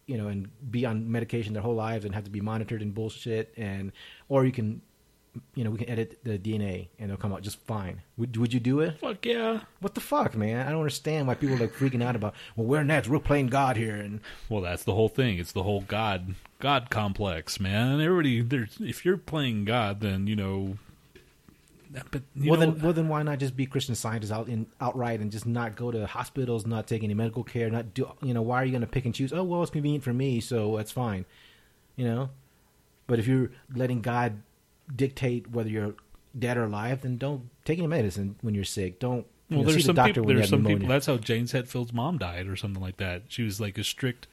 C: You know, and be on medication their whole lives and have to be monitored and bullshit, and or you can, you know, we can edit the DNA and it'll come out just fine. Would would you do it?
B: Fuck yeah.
C: What the fuck, man? I don't understand why people are like freaking out about. Well, we're next. We're playing God here, and
B: Well, that's the whole thing. It's the whole God God complex, man. Everybody, there's if you're playing God, then you know. But you
C: well
B: know,
C: then, well then, why not just be Christian scientists out in outright and just not go to hospitals, not take any medical care, not do you know? Why are you going to pick and choose? Oh well, it's convenient for me, so that's fine, you know. But if you're letting God dictate whether you're dead or alive, then don't take any medicine when you're sick. Don't you
B: well,
C: know, see
B: there's
C: the
B: some
C: doctor
B: people.
C: when you
B: There's
C: have
B: some
C: pneumonia.
B: people. That's how James Hetfield's mom died, or something like that. She was like a strict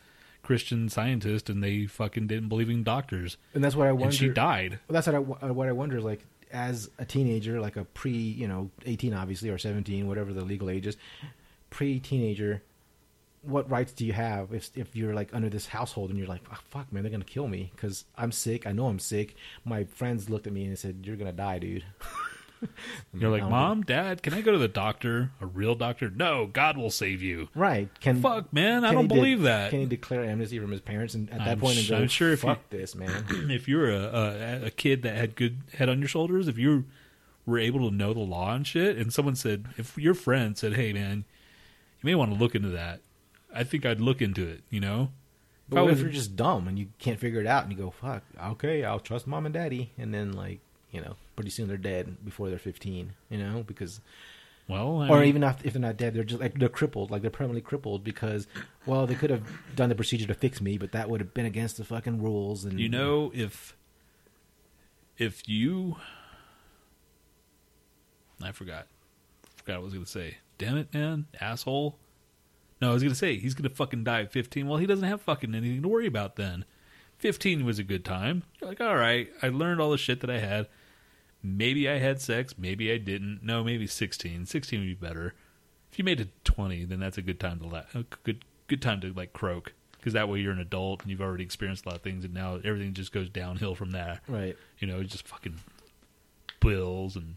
B: Christian scientist, and they fucking didn't believe in doctors,
C: and that's what I wonder.
B: and she died.
C: Well, that's what I, uh, what I wonder is like as a teenager, like a pre, you know, eighteen obviously or seventeen, whatever the legal age is, pre teenager. What rights do you have if if you're like under this household and you're like, oh, fuck, man, they're gonna kill me because I'm sick. I know I'm sick. My friends looked at me and said, "You're gonna die, dude."
B: You're like, mom, dad, can I go to the doctor? A real doctor? No, God will save you.
C: Right? Can
B: Fuck, man, I don't
C: he de-
B: believe that.
C: Can he declare amnesty from his parents and at that
B: I'm
C: point and
B: sh-
C: go,
B: I'm sure if you-
C: "Fuck this, man."
B: if you're a, a a kid that had good head on your shoulders, if you were able to know the law and shit, and someone said, if your friend said, "Hey, man, you may want to look into that," I think I'd look into it. You know,
C: But
B: I
C: what if you're just dumb and you can't figure it out and you go, fuck, okay, I'll trust mom and daddy. And then, like, you know, pretty soon they're dead before they're 15, you know, because,
B: well, I
C: or
B: mean,
C: even if, if they're not dead, they're just like, they're crippled, like they're permanently crippled because, well, they could have done the procedure to fix me, but that would have been against the fucking rules. And,
B: you know, if if you, I forgot, forgot what I was gonna say. Damn it, man, asshole. No, I was gonna say he's gonna fucking die at 15. Well, he doesn't have fucking anything to worry about then. 15 was a good time. You're like, all right, I learned all the shit that I had. Maybe I had sex, maybe I didn't. No, maybe 16. 16 would be better. If you made it 20, then that's a good time to la- a good good time to like croak because that way you're an adult and you've already experienced a lot of things, and now everything just goes downhill from there.
C: Right.
B: You know, just fucking bills and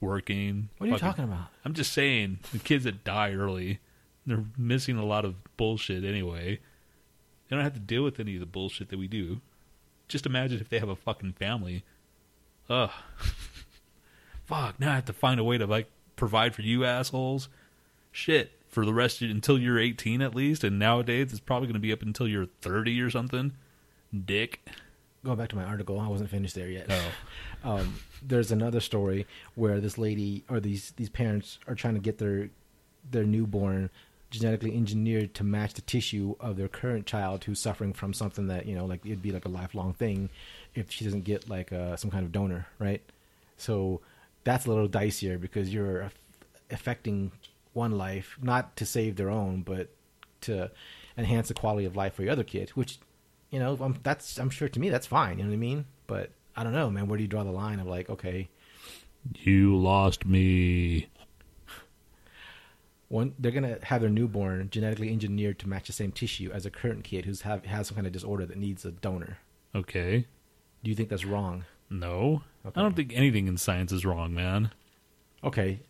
B: working.
C: What are you
B: Fucking-
C: talking about?
B: I'm just saying the kids that die early, they're missing a lot of bullshit anyway. They don't have to deal with any of the bullshit that we do. Just imagine if they have a fucking family Ugh. Fuck. Now I have to find a way to like provide for you assholes. Shit. For the rest of, until you're 18 at least, and nowadays it's probably going to be up until you're 30 or something. Dick.
C: Going back to my article, I wasn't finished there yet.
B: Oh.
C: Um, there's another story where this lady or these these parents are trying to get their their newborn genetically engineered to match the tissue of their current child who's suffering from something that you know like it'd be like a lifelong thing if she doesn't get like uh, some kind of donor, right? So that's a little dicier because you're aff- affecting one life not to save their own, but to enhance the quality of life for your other kid, which you know, I'm, that's I'm sure to me that's fine. You know what I mean? But I don't know, man. Where do you draw the line of like, okay,
B: You lost me.
C: One they're gonna have their newborn genetically engineered to match the same tissue as a current kid who's have has some kind of disorder that needs a donor.
B: Okay.
C: Do you think that's wrong?
B: No.
C: Okay.
B: I don't think anything in science is wrong, man.
C: Okay.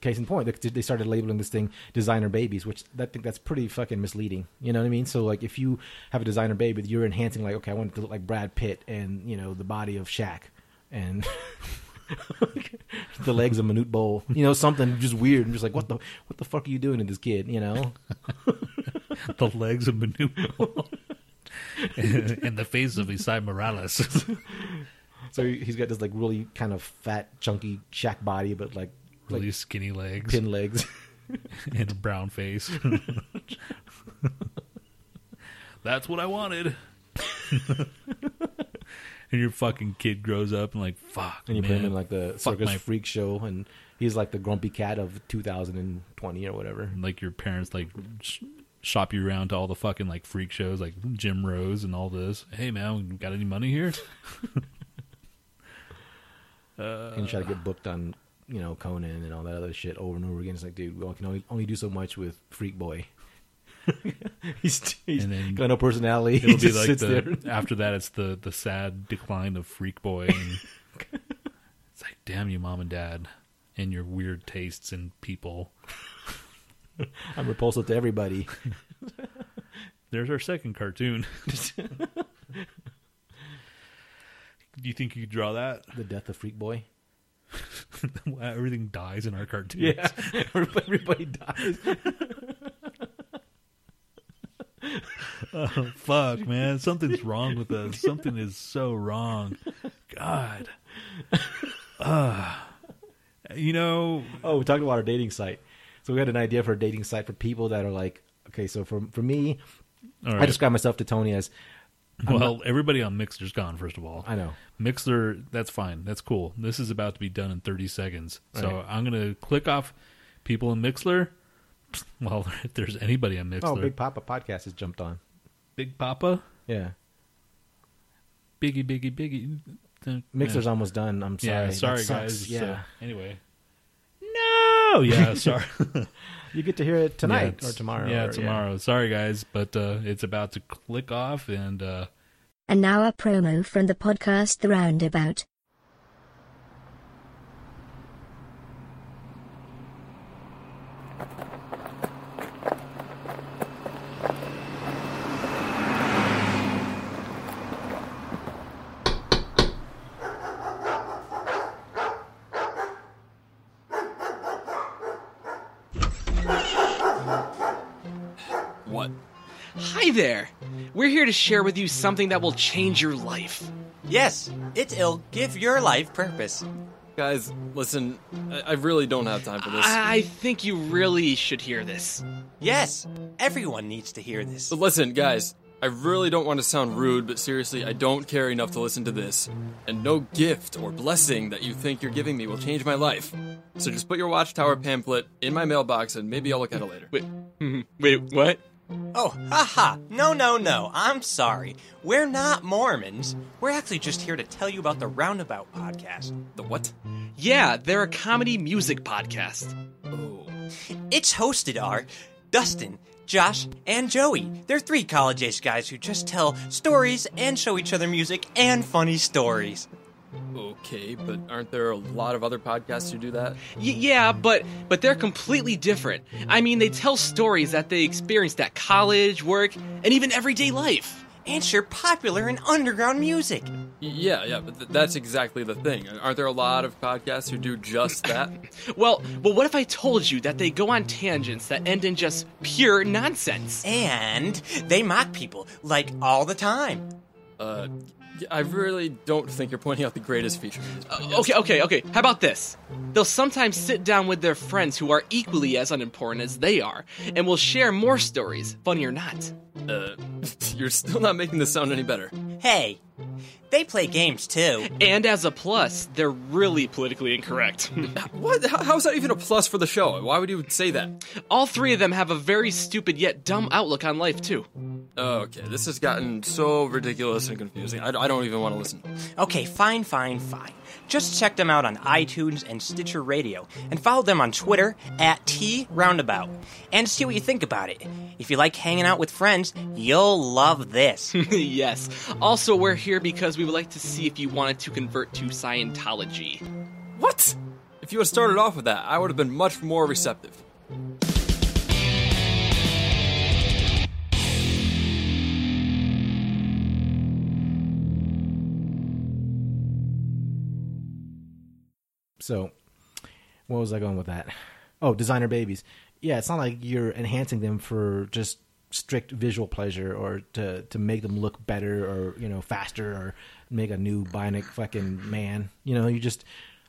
C: Case in point, they, they started labeling this thing designer babies, which I think that's pretty fucking misleading. You know what I mean? So like, if you have a designer baby, you're enhancing like, okay, I want it to look like Brad Pitt and you know the body of Shaq and the legs of Manute Bol. You know, something just weird. I'm just like, what the what the fuck are you doing to this kid? You know?
B: the legs of Manu. and the face of Esai Morales.
C: So he's got this like really kind of fat, chunky Shaq body, but like
B: really
C: like
B: skinny legs
C: pin legs.
B: and a brown face. That's what I wanted. And your fucking kid grows up and like, fuck,
C: and you
B: man.
C: put him in like the circus
B: my-
C: freak show, and he's like the grumpy cat of 2020 or whatever.
B: like your parents like sh- shop you around to all the fucking like freak shows like Jim Rose and all this. Hey man, got any money here?
C: and you try to get booked on, you know, Conan and all that other shit over and over again. It's like, dude, we can only, only do so much with Freak Boy. he's he's
B: And
C: got no personality.
B: It'll
C: he
B: be like the after that it's the the sad decline of Freak Boy and it's like damn you mom and dad and your weird tastes in people.
C: I'm repulsive to everybody.
B: There's our second cartoon. Do you think you could draw that?
C: The death of Freak Boy.
B: Everything dies in our cartoons.
C: Yeah, everybody dies.
B: Oh, fuck, man. Something's wrong with us. Something is so wrong. God. Uh, you know,
C: Oh, we talked about our dating site. So we had an idea for a dating site for people that are like, okay, so for for me,
B: all
C: I describe myself to Tony as
B: well, everybody on Mixer's gone, first of all.
C: I know.
B: Mixer, that's fine. That's cool. This is about to be done in 30 seconds. So
C: Right.
B: I'm going to click off people in Mixlr. Well, if there's anybody on Mixlr.
C: Oh, Big Papa podcast has jumped on.
B: Big Papa?
C: Yeah,
B: Biggie, Biggie, Biggie. Uh,
C: Mixer's
B: yeah.
C: almost done. I'm sorry.
B: Yeah,
C: That
B: sorry,
C: sucks.
B: guys.
C: Yeah,
B: So, anyway. No! Yeah, sorry.
C: you get to hear it tonight
B: Yeah,
C: or tomorrow.
B: Yeah,
C: or-
B: tomorrow. Sorry, guys, but uh, it's about to click off, and uh,
A: And now a promo from the podcast The Roundabout.
E: What?
F: Hi there! We're here to share with you something that will change your life.
G: Yes, it'll give your life purpose.
E: Guys, listen, I, I really don't have time for this.
F: I think you really should hear this.
G: Yes, everyone needs to hear this.
E: But listen, guys, I really don't want to sound rude, but seriously, I don't care enough to listen to this. And no gift or blessing that you think you're giving me will change my life. So just put your Watchtower pamphlet in my mailbox and maybe I'll look at it later.
F: Wait, wait, what?
G: Oh, haha. No, no, no. I'm sorry. We're not Mormons. We're actually just here to tell you about the Roundabout podcast.
E: The what?
F: Yeah, they're a comedy music podcast.
E: Oh.
G: Its hosted are Dustin, Josh, and Joey. They're three college age guys who just tell stories and show each other music and funny stories.
E: Okay, but aren't there a lot of other podcasts who do that?
F: Y- yeah, but but they're completely different. I mean, they tell stories that they experienced at college, work, and even everyday life.
G: and share popular and underground music.
E: Yeah, yeah, but th- that's exactly the thing. Aren't there a lot of podcasts who do just that?
F: Well, well, what if I told you that they go on tangents that end in just pure nonsense?
G: And they mock people, like all the time.
E: uh, yeah, I really don't think you're pointing out the greatest feature. podcasts.
F: Uh, okay, okay, okay. How about this? They'll sometimes sit down with their friends who are equally as unimportant as they are, and will share more stories, funny or not.
E: Uh, you're still not making this sound any better.
G: Hey, they play games too.
F: And as a plus, they're really politically incorrect.
E: What? How, how is that even a plus for the show? Why would you say that?
F: All three of them have a very stupid yet dumb outlook on life, too.
E: Okay, this has gotten so ridiculous and confusing. I, I don't even want to listen.
G: Okay, fine, fine, fine. Just check them out on iTunes and Stitcher Radio, and follow them on Twitter at T Roundabout, and see what you think about it. If you like hanging out with friends, you'll love this.
F: yes. Also, we're here because we would like to see if you wanted to convert to Scientology.
E: What? If you had started off with that, I would have been much more receptive.
C: So, what was I going with that? Oh, designer babies. Yeah, it's not like you're enhancing them for just strict visual pleasure or to to make them look better or you know faster or make a new bionic fucking man. You know, you just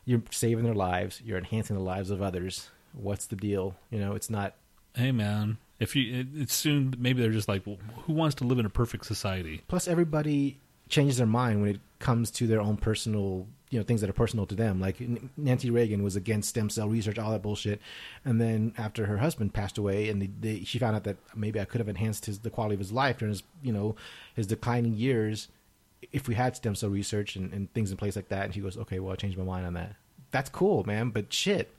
C: you're saving their lives. You're enhancing the lives of others. What's the deal? You know, it's not.
B: Hey man, if you it, it's soon maybe they're just like, well, who wants to live in a perfect society?
C: Plus, everybody changes their mind when it comes to their own personal, you know, things that are personal to them. Like Nancy Reagan was against stem cell research, all that bullshit, and then after her husband passed away, and she found out that maybe I could have enhanced his the quality of his life during his, you know, his declining years if we had stem cell research and, and things in place like that. And she goes, okay, well, I changed my mind on that. That's cool, man, but shit.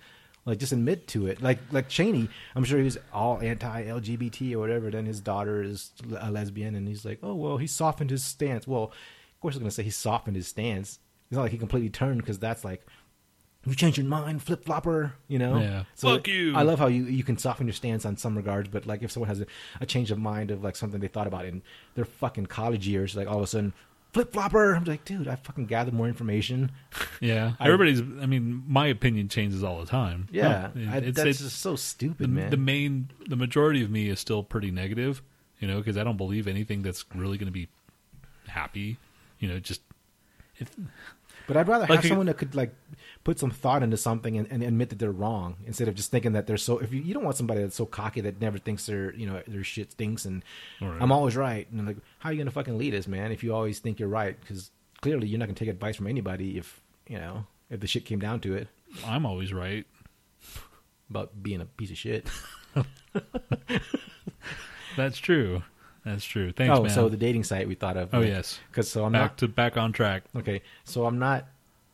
C: Like just admit to it. Like like Cheney, I'm sure he was all anti LGBT or whatever. Then his daughter is a lesbian, and he's like, oh well, he softened his stance. Well, of course, I'm gonna say he softened his stance. It's not like he completely turned because that's like you changed your mind, flip flopper. You know?
B: Yeah. Fuck you.
C: I love how you you can soften your stance on some regards, but like if someone has a, a change of mind of like something they thought about in their fucking college years, like all of a sudden. Flip flopper. I'm like, dude, I fucking gathered more information.
B: Yeah,
C: I-
B: everybody's. I mean, my opinion changes all the time.
C: Yeah,
B: No,
C: I,
B: it's-
C: that's
B: it's-
C: just so stupid,
B: the,
C: man.
B: the main, the majority of me is still pretty negative. You know, because I don't believe anything that's really going to be happy. You know, just if,
C: But I'd rather
B: Like
C: have
B: you-
C: someone that could like put some thought into something and, and admit that they're wrong instead of just thinking that they're so. If you, you don't want somebody that's so cocky that never thinks their you know their shit stinks and
B: Right.
C: I'm always right. And like, how are you gonna fucking lead us, man? If you always think you're right, because clearly you're not gonna take advice from anybody if you know if the shit came down to it
B: I'm always right.
C: about being a piece of shit.
B: That's true. That's true. Thanks,
C: oh,
B: man.
C: so the dating site we thought of.
B: Oh, yes.
C: because so I'm
B: back
C: not
B: to back on track.
C: Okay, so I'm not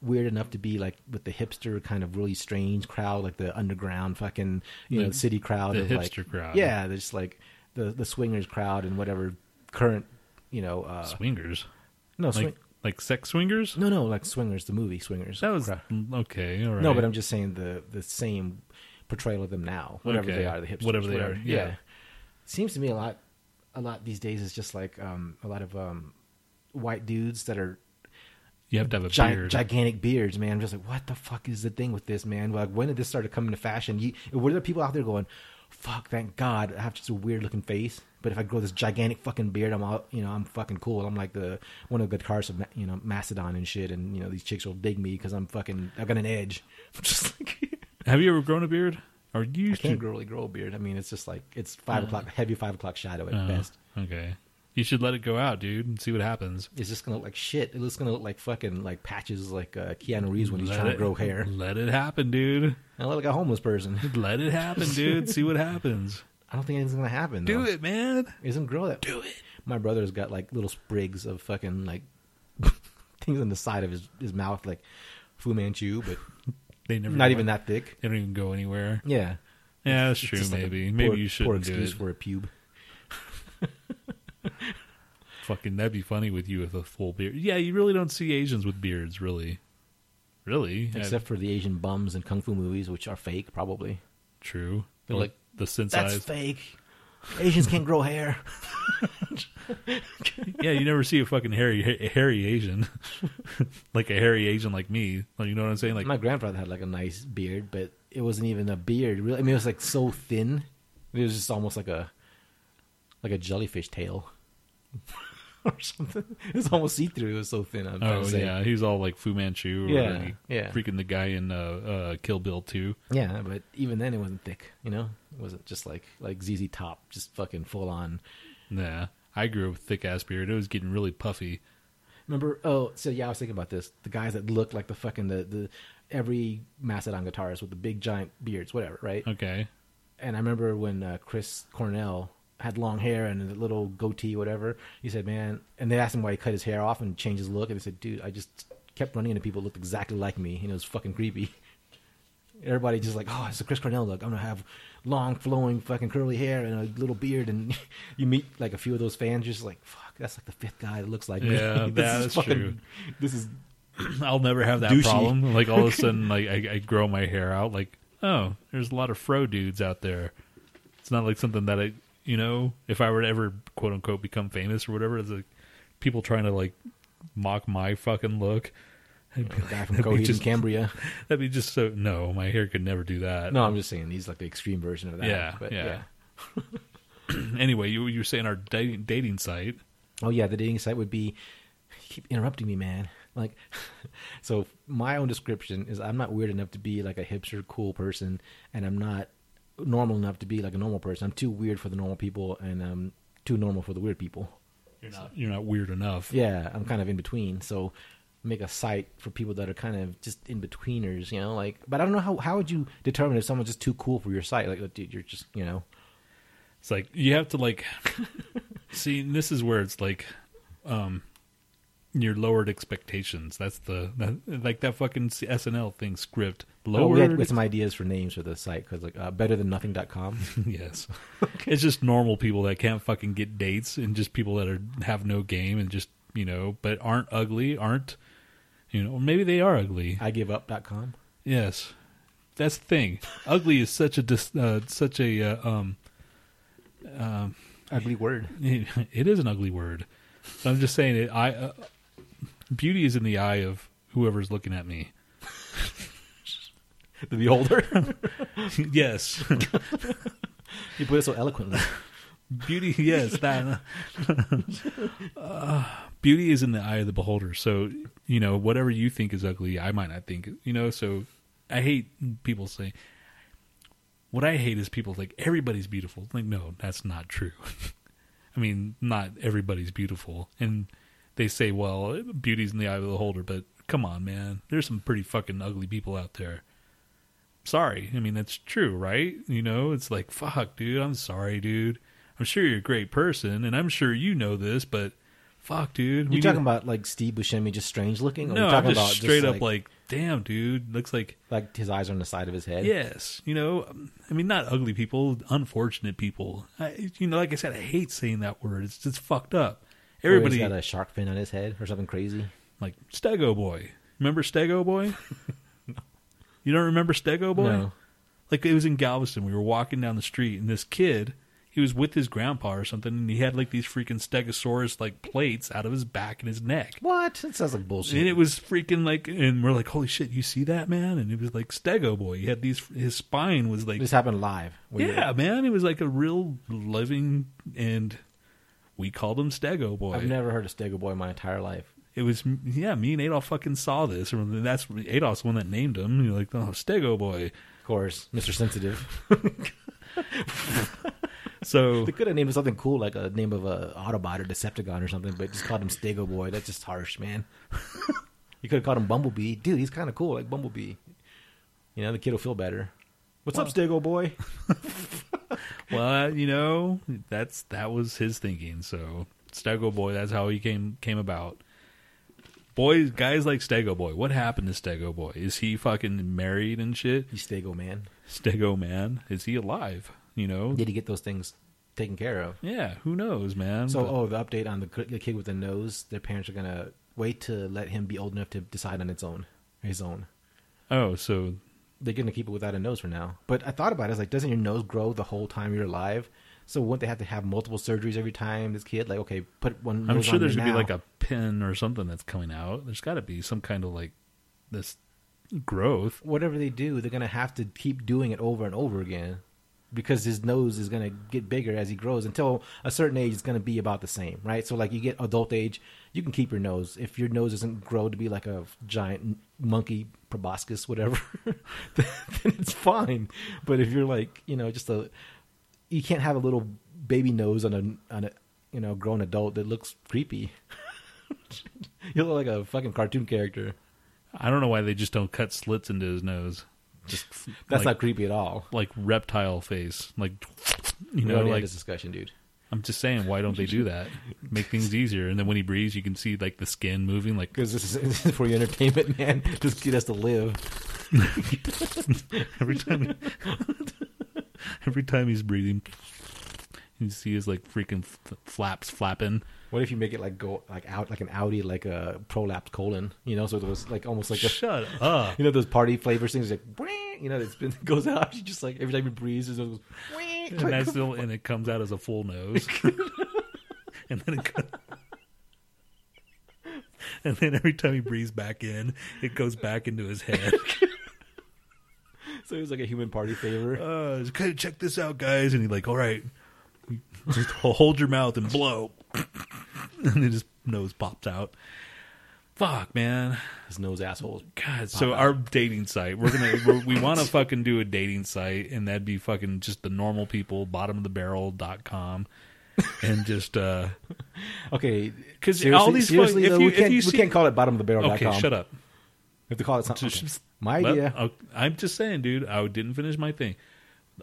C: weird enough to be like with the hipster kind of really strange crowd, like the underground fucking you know city crowd,
B: the
C: of like,
B: hipster crowd.
C: Yeah, there's like the the swingers crowd and whatever current you know uh,
B: Swingers,
C: no
B: like
C: swing
B: like sex swingers.
C: no no like swingers the movie swingers
B: That was
C: crowd.
B: okay. All right.
C: no, but I'm just saying the the same portrayal of them now, whatever
B: Okay.
C: they are, the hipsters,
B: Whatever they are, yeah.
C: Seems to me a lot, a lot these days is just like um, a lot of um, white dudes that are
B: you have to have a
C: gi-
B: beard.
C: gigantic beards, man. I'm just like, what the fuck is the thing with this, man? Like, when did this start to come into fashion? You, were there people out there going, fuck, thank God, I have just a weird looking face, but if I grow this gigantic fucking beard, I'm all, you know, I'm fucking cool. I'm like the one of the cars of, you know, Mastodon and shit, and you know, these chicks will dig me because I'm fucking, I've got an edge. Just like,
B: have you ever grown a beard? Or you
C: I can't
B: to?
C: grow, really grow a beard. I mean, it's just like it's five o'clock, heavy five o'clock shadow at
B: Oh,
C: best.
B: okay. You should let it go out, dude, and see what happens.
C: It's just gonna look like shit. It's gonna look like fucking like patches, like uh, Keanu Reeves when he's
B: Let
C: trying
B: it-
C: to grow hair.
B: Let it happen, dude.
C: I look like a homeless person.
B: Let it happen, dude. see what happens.
C: I don't think anything's gonna happen.
B: Do it, man.
C: It doesn't grow that. Do it. My brother's got like little sprigs of fucking like things on the side of his, his mouth, like Fu Manchu, but
B: They never.
C: not
B: go-
C: even that thick.
B: They don't even go anywhere.
C: Yeah,
B: Yeah, that's true.
C: just like a
B: maybe,
C: poor-
B: maybe you
C: poor
B: shouldn't do
C: excuse
B: it.
C: for a pube.
B: Fucking, that'd be funny with you with a full beard. Yeah, you really don't see Asians with beards, really. Really,
C: Except for the Asian bums in kung fu movies, which are fake, probably.
B: true.
C: They're like,
B: the size.
C: fake. Asians can't grow hair.
B: yeah, you never see a fucking hairy hairy Asian, like a hairy Asian like me. Like, you know what I'm saying? Like,
C: My grandfather had like a nice beard, but it wasn't even a beard. Really, I mean, it was like so thin. It was just almost like a like a jellyfish tail or something. It was almost see through. It was so thin. I'm
B: oh yeah, he was all like Fu Manchu. Or
C: Yeah, yeah.
B: freaking the guy in uh, uh, Kill Bill too.
C: yeah. But even then, it wasn't thick. You know, it wasn't just like like ZZ Top, just fucking full on.
B: Nah, I grew up with thick ass beard. It was getting really puffy.
C: Remember? Oh, so yeah, I was thinking about this. The guys that look like the fucking the the every Mastodon guitarist with the big giant beards, whatever, right?
B: Okay,
C: And I remember when uh, Chris Cornell had long hair and a little goatee, whatever. He said, "Man," and they asked him why he cut his hair off and changed his look, and he said, "Dude, I just kept running into people who looked exactly like me, and it was fucking creepy." Everybody just like, "Oh, it's a Chris Cornell look. I'm gonna have long, flowing, fucking curly hair and a little beard." And you meet like a few of those fans, just like, "Fuck, that's like the fifth guy that looks like me."
B: Yeah,
C: This
B: that
C: is
B: is
C: fucking-
B: true.
C: This is
B: I'll never have that
C: Douchey.
B: problem. Like all of a sudden, like I, I grow my hair out. Like oh, there's a lot of fro dudes out there. It's not like something that I, you know, if I were to ever quote unquote become famous or whatever, it's like people trying to like mock my fucking look. I'd be
C: guy from Coheed
B: just-
C: and Cambria.
B: That'd be just so. No, my hair could never do that.
C: No, I'm just saying he's like the extreme version of that.
B: Yeah,
C: but
B: yeah.
C: yeah.
B: anyway, you you were saying our dating dating site.
C: Oh yeah, the dating site would be. You keep interrupting me, man. Like, so my own description is I'm not weird enough to be like a hipster cool person, and I'm not normal enough to be like a normal person. I'm too weird for the normal people, and I'm too normal for the weird people.
B: You're not you're not weird enough.
C: Yeah, I'm kind of in between. So make a site for people that are kind of just in betweeners, you know. Like, but I don't know how how would you determine if someone's just too cool for your site? Like, dude, you're just you know.
B: It's like you have to like see. and This is where it's like, um, your lowered expectations. That's the that, like that fucking SNL thing script.
C: Oh,
B: Lowered.
C: we had, we had some ideas for names for the site because like uh, better than nothing.com.
B: yes, it's just normal people that can't fucking get dates, and just people that are have no game, and just you know, but aren't ugly, aren't you know? Or maybe they are ugly.
C: I give up.com.
B: Yes, that's the thing. ugly is such a dis, uh, such a uh, um. Um,
C: Ugly word.
B: it is an ugly word. But I'm just saying it. I uh, beauty is in the eye of whoever's looking at me.
C: The beholder.
B: yes,
C: you put it so eloquently.
B: beauty. Yes, that. Uh, beauty is in the eye of the beholder. So you know, whatever you think is ugly, I might not think. You know, so I hate people say. What I hate is people like everybody's beautiful. Like, no, that's not true. I mean, not everybody's beautiful, and they say, "Well, beauty's in the eye of the beholder." But come on, man, there's some pretty fucking ugly people out there. Sorry, I mean that's true, right? You know, it's like, fuck, dude. I'm sorry, dude. I'm sure you're a great person, and I'm sure you know this, but fuck, dude. we
C: You talking about like Steve Buscemi just strange looking? Or
B: No,
C: talking
B: just
C: about
B: straight up
C: like,
B: like, damn, dude. Looks like
C: like his eyes are on the side of his head.
B: Yes, you know, um, I mean, not ugly people, unfortunate people. I, you know, like I said, I hate saying that word. It's just fucked up. Everybody
C: he's got a shark fin on his head or something crazy.
B: like Stego Boy. Remember Stego Boy? you don't remember Stego Boy?
C: No.
B: Like it was in Galveston. We were walking down the street, and this kid, he was with his grandpa or something, and he had like these freaking Stegosaurus like plates out of his back and his neck.
C: What? That sounds like bullshit.
B: And it was freaking like, and we're like, "Holy shit! You see that, man?" And it was like Stego Boy. He had these. His spine was like
C: this happened live.
B: Yeah, man, it was like a real living, and we called him Stego Boy.
C: I've never heard of Stego Boy in my entire life.
B: It was yeah, me and Adolf fucking saw this, and that's Adolf's the one that named him. You're like, oh, Stego Boy.
C: Of course, Mr. Sensitive.
B: So
C: They could have named him something cool, like a name of a Autobot or Decepticon or something, but just called him Stego Boy. That's just harsh, man. you could have called him Bumblebee. Dude, he's kind of cool, like Bumblebee. You know, the kid will feel better. What's up, Stego Boy?
B: well, uh, you know, that's that was his thinking. So Stego Boy, that's how he came came about. Boys, guys like Stego Boy. What happened to Stego Boy? Is he fucking married and shit?
C: He's Stego Man.
B: Stego man, is he alive? You know?
C: Did he get those things taken care of?
B: Yeah, who knows, man?
C: So,
B: But-
C: oh, the update on the, the kid with the nose. Their parents are gonna wait to let him be old enough to decide on its own, his own.
B: oh, so
C: They're gonna keep it without a nose for now. But I thought about it. I was like, doesn't your nose grow the whole time you're alive? So wouldn't they have to have multiple surgeries every time this kid? Like, okay, put one.
B: I'm sure
C: on
B: there's gonna be like a pin or something that's coming out. There's got to be some kind of like this growth.
C: whatever they do, they're gonna have to keep doing it over and over again because his nose is gonna get bigger as he grows. Until a certain age, it's gonna be about the same, right? So like you get adult age, you can keep your nose. If your nose doesn't grow to be like a giant monkey proboscis, whatever, then it's fine. But if you're like you know just a, you can't have a little baby nose on a on a you know grown adult that looks creepy. you look like a fucking cartoon character.
B: I don't know why they just don't cut slits into his nose. Just
C: That's
B: like,
C: not creepy at all.
B: like reptile face. Like you know, like
C: this discussion, dude.
B: I'm just saying, why don't they do that? Make things easier, and then when he breathes, you can see like the skin moving. Like
C: Because this is, this is for your entertainment, man. Just get us to live.
B: every time, every time he's breathing, you see his like freaking f- flaps flapping.
C: What if you make it like go like out like an Audi, like a prolapsed colon? You know, so it was like almost like a
B: Shut up.
C: you know those party flavors things like you know it spin goes out. You just like every time he breathes, it goes.
B: And that's still and it comes out as a full nose and then it goes, and then every time he breathes back in it goes back into his head
C: so it was like a human party favor.
B: uh okay check this out guys and he's like all right just hold your mouth and blow and then his nose pops out fuck man
C: His nose assholes.
B: God, so our dating site, we're gonna we're, we want to fucking do a dating site, and that'd be fucking just the normal people, bottom of the barrel dot com, and just uh
C: Okay,
B: 'Cause
C: seriously,
B: all these
C: seriously
B: fuck- if
C: though,
B: you-
C: we can't
B: you
C: we can't call it bottom of the barrel.
B: okay, shut up.
C: We have to call it something.
B: Just-
C: My idea.
B: oh, I'm just saying, dude. I didn't finish my thing.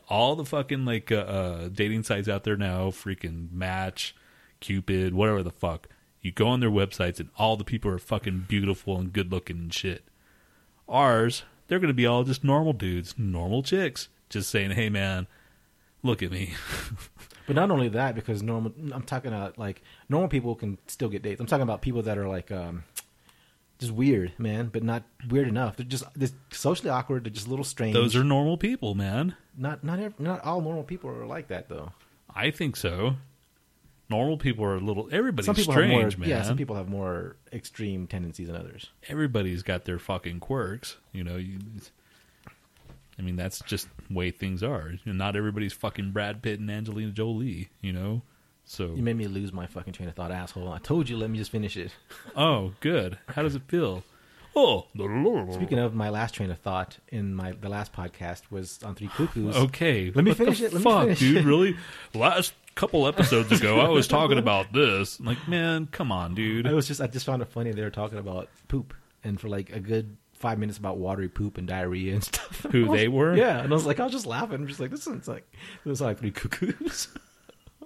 B: All the fucking like uh, uh, dating sites out there now, freaking Match, Cupid, whatever the fuck. You go on their websites and all the people are fucking beautiful and good looking and shit. Ours, they're gonna be all just normal dudes, normal chicks, just saying, "Hey, man, look at me."
C: But not only that, because normal, I'm talking about like normal people can still get dates. I'm talking about people that are like um, just weird, man, but not weird enough. They're just they're socially awkward. They're just a little strange.
B: Those are normal people, man.
C: not not not all normal people are like that though.
B: I think so. Normal people are a little. Everybody's
C: some people
B: strange,
C: have more,
B: man.
C: yeah. Some people have more extreme tendencies than others.
B: everybody's got their fucking quirks. You know, you, I mean, that's just the way things are. Not everybody's fucking Brad Pitt and Angelina Jolie. You know, so
C: You made me lose my fucking train of thought, asshole. I told you, let me just finish it.
B: oh, good. How does it feel? Oh,
C: Speaking of my last train of thought in my the last podcast was on Three Cuckoos.
B: okay.
C: Let me finish it, let me
B: fuck,
C: finish
B: dude.
C: it.
B: Really? Last couple episodes ago, I was talking about this. I'm like, man, come on, dude.
C: I was just I just found it funny they were talking about poop and for like a good five minutes about watery poop and diarrhea and stuff.
B: Who they were?
C: Yeah, and I was like, I was just laughing. I'm just like, this is like this is like three cuckoos.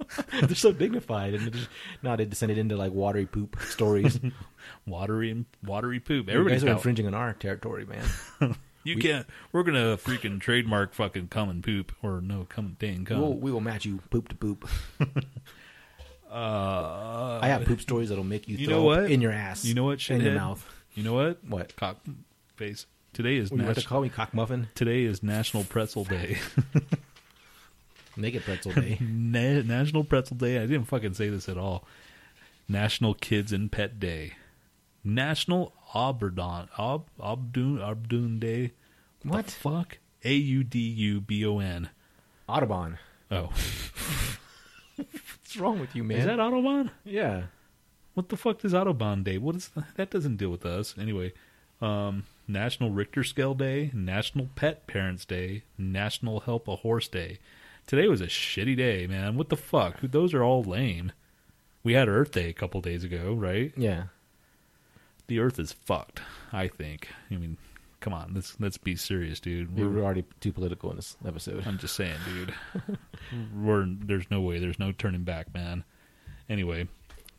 C: They're so dignified, and they just, now they descended into like watery poop stories.
B: Watery and watery poop.
C: guys
B: Everybody's
C: are
B: got
C: infringing on our territory, man.
B: You can't. We're gonna freaking trademark fucking cum and poop, or no, cum dang cum.
C: We'll, we will match you poop to poop.
B: uh,
C: I have poop stories that'll make you,
B: You
C: throw
B: know
C: up
B: what?
C: in your ass.
B: You know what?
C: in your mouth.
B: You know what?
C: What?
B: Cock face. Today is
C: What, you want to call me cock muffin?
B: today is National Pretzel Day.
C: Make it pretzel day.
B: Na- National Pretzel Day. I didn't fucking say this at all. National Kids and Pet Day. National Audubon Ob Obdun Obdun Day.
C: What?
B: The fuck? A U D U B O N.
C: Audubon.
B: Oh,
C: What's wrong with you, man?
B: is that Audubon?
C: yeah.
B: What the fuck is Autobahn Day? What is that? Doesn't deal with us anyway. Um, National Richter Scale Day, National Pet Parents Day, National Help a Horse Day. Today was a shitty day, man. What the fuck? Those are all lame. We had Earth Day a couple days ago, right?
C: Yeah.
B: The Earth is fucked. I think. I mean, come on, let's let's be serious, dude.
C: We
B: We're-
C: were already too political in this episode.
B: I'm just saying, dude. We're there's no way, there's no turning back, man. Anyway,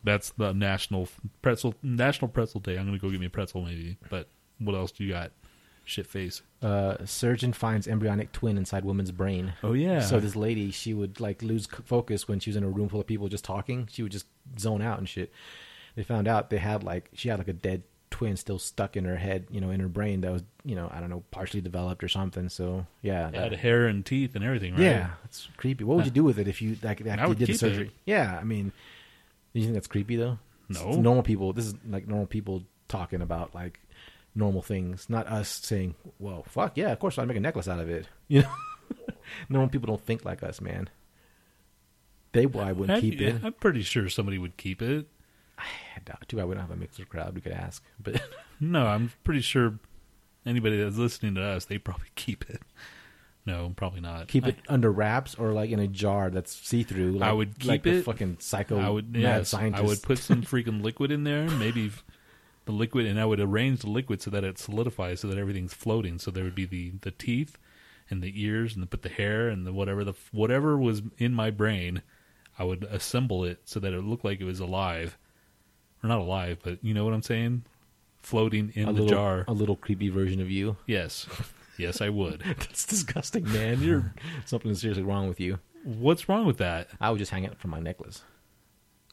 B: that's the national pretzel National Pretzel Day. I'm gonna go get me a pretzel, maybe. But what else do you got? Shit face.
C: Uh, surgeon finds embryonic twin inside woman's brain.
B: Oh yeah.
C: So this lady, she would like lose focus when she was in a room full of people just talking. She would just zone out and shit. They found out they had like she had like a dead twin still stuck in her head, you know, in her brain that was, you know, I don't know, partially developed or something. So yeah,
B: It
C: that-
B: had hair and teeth and everything, right?
C: yeah, it's creepy. What would you do with it if you like after you
B: would
C: did the
B: keep
C: surgery?
B: it.
C: Yeah, I mean, do you think that's creepy though?
B: No.
C: It's normal people. This is like normal people talking about like normal things, not us saying, "Well, fuck yeah, of course I'd make a necklace out of it." You know, normal people don't think like us, man. They why wouldn't
B: I,
C: keep it.
B: I'm pretty sure somebody would keep it.
C: I doubt- Too bad we don't have a Mixlr crowd. We could ask, but
B: No, I'm pretty sure anybody that's listening to us, they probably keep it. No, probably not.
C: keep
B: I-
C: it under wraps or like in a jar that's see through. Like,
B: I would
C: like
B: keep
C: the
B: it-
C: fucking psycho.
B: I would yes,
C: scientist.
B: I would put some freaking liquid in there, maybe the liquid, and I would arrange the liquid so that it solidifies, so that everything's floating. So there would be the the teeth and the ears, and the, put the hair and the whatever the whatever was in my brain. I would assemble it so that it looked like it was alive, or not alive, but you know what I'm saying, floating in
C: a
B: the
C: little,
B: jar.
C: a little creepy version of you.
B: Yes, yes, I would.
C: That's disgusting, man. You're something seriously wrong with you.
B: What's wrong with that?
C: I would just hang it from my necklace.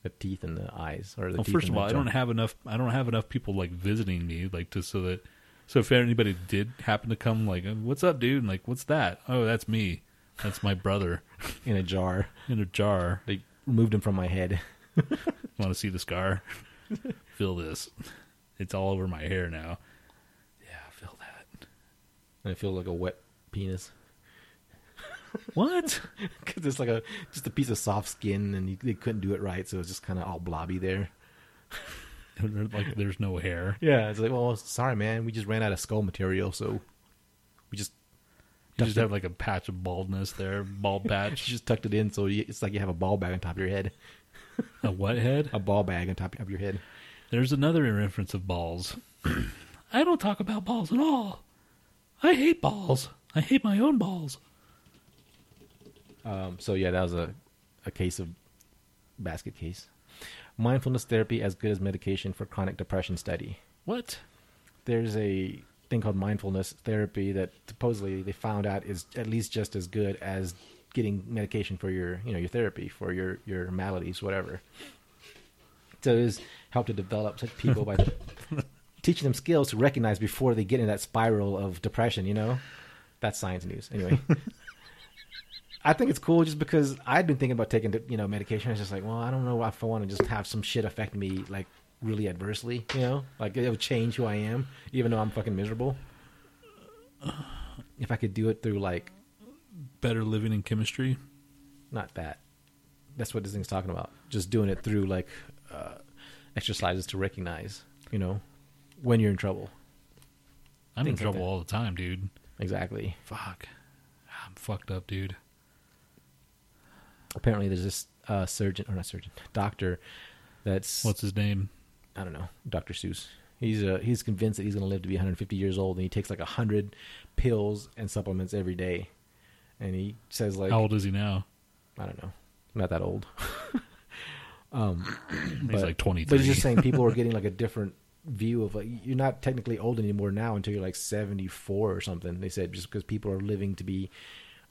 C: The teeth and the eyes, or the
B: Well, first of all, I don't have enough. I don't have enough people like visiting me, like to so that so if anybody did happen to come, like, oh, "What's up, dude?" and like, "What's that?" Oh, that's me. That's my brother
C: in a jar.
B: in a jar.
C: They removed him from my head.
B: Want to see the scar? feel this. It's all over my hair now. Yeah, feel that.
C: And I feel like a wet penis
B: What?
C: because it's like a just a piece of soft skin, and you, they couldn't do it right, so it's just kind of all blobby there.
B: like, there's no hair.
C: Yeah, it's like, well, sorry, man, we just ran out of skull material, so we just
B: You just
C: it-
B: have like a patch of baldness there, bald
C: you
B: patch.
C: just tucked it in, so you, it's like you have a ball bag on top of your head,
B: a what head?
C: a ball bag on top of your head.
B: There's another reference of balls. I don't talk about balls at all. I hate balls. I hate my own balls.
C: Um, so yeah, that was a a case of basket case. Mindfulness therapy as good as medication for chronic depression study.
B: What?
C: There's a thing called mindfulness therapy that supposedly they found out is at least just as good as getting medication for your you know your therapy for your your maladies whatever. So it's help to develop such people by teaching them skills to recognize before they get in that spiral of depression. You know, that's science news anyway. I think it's cool just because I'd been thinking about taking, you know, medication. I was just like, well, I don't know if I want to just have some shit affect me like really adversely, you know, like it would change who I am, even though I'm fucking miserable. If I could do it through like
B: Better living in chemistry?
C: not that, that's what this thing's talking about. Just doing it through like uh, exercises to recognize, you know, when you're in trouble.
B: I'm in
C: Things like
B: trouble
C: that.
B: all the time, dude.
C: Exactly.
B: Fuck. I'm fucked up, dude.
C: Apparently, there's this uh, surgeon or not surgeon, doctor. That's
B: What's his name?
C: I don't know, Dr. Seuss. He's uh, he's convinced that he's going to live to be 150 years old, and he takes like hundred pills and supplements every day. And he says like,
B: How old is he now?
C: I don't know, not that old. um,
B: He's
C: but-
B: like 23.
C: But he's just saying people are getting like a different view of like you're not technically old anymore now until you're like 74 or something. They said just because people are living to be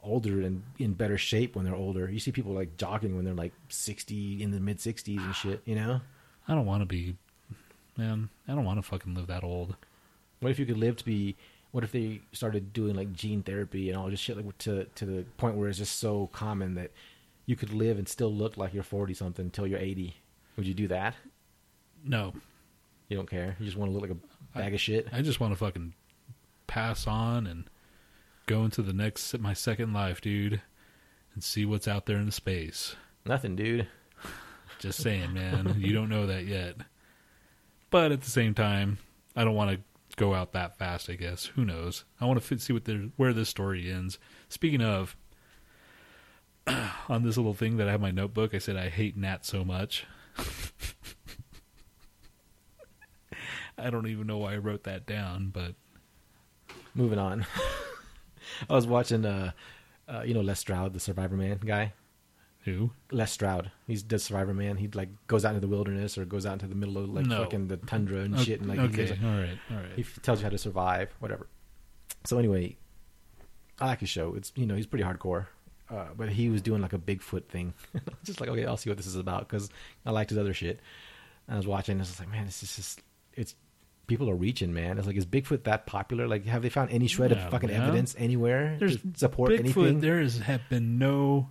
C: older and in better shape when they're older. You see people like jogging when they're like 60 in the mid 60s and shit. You know.
B: I don't want to be. Man, I don't want to fucking live that old.
C: What if you could live to be? What if they started doing like gene therapy and all this shit, like to to the point where it's just so common that you could live and still look like you're forty something until you're eighty? Would you do that?
B: No.
C: You don't care. You just want to look like a bag of shit.
B: I just want to fucking pass on and go into the next my second life, dude, and see what's out there in the space.
C: Nothing, dude.
B: Just saying, man. you don't know that yet. But at the same time, I don't want to go out that fast. I guess who knows? I want to see what there, where this story ends. Speaking of, on this little thing that I have my notebook, I said I hate Nat so much. I don't even know why I wrote that down, but
C: Moving on. I was watching, uh, uh, you know, Les Stroud, the Survivor Man guy.
B: who?
C: Les Stroud. He's the Survivor Man. He like goes out into the wilderness or goes out into the middle of like
B: No.
C: fucking the tundra and shit, and like he
B: okay,
C: like,
B: all right, all right.
C: he f- tells you how to survive, whatever. So anyway, I like his show. It's you know he's pretty hardcore, uh, but he was doing like a Bigfoot thing. just like okay, I'll see what this is about because I liked his other shit. And I was watching. And I was like, man, this is just it's people are reaching, man. It's like, is Bigfoot that popular? Like, have they found any shred
B: Yeah,
C: of fucking
B: man.
C: evidence anywhere
B: There's
C: to support
B: Bigfoot.
C: anything?
B: There is have been no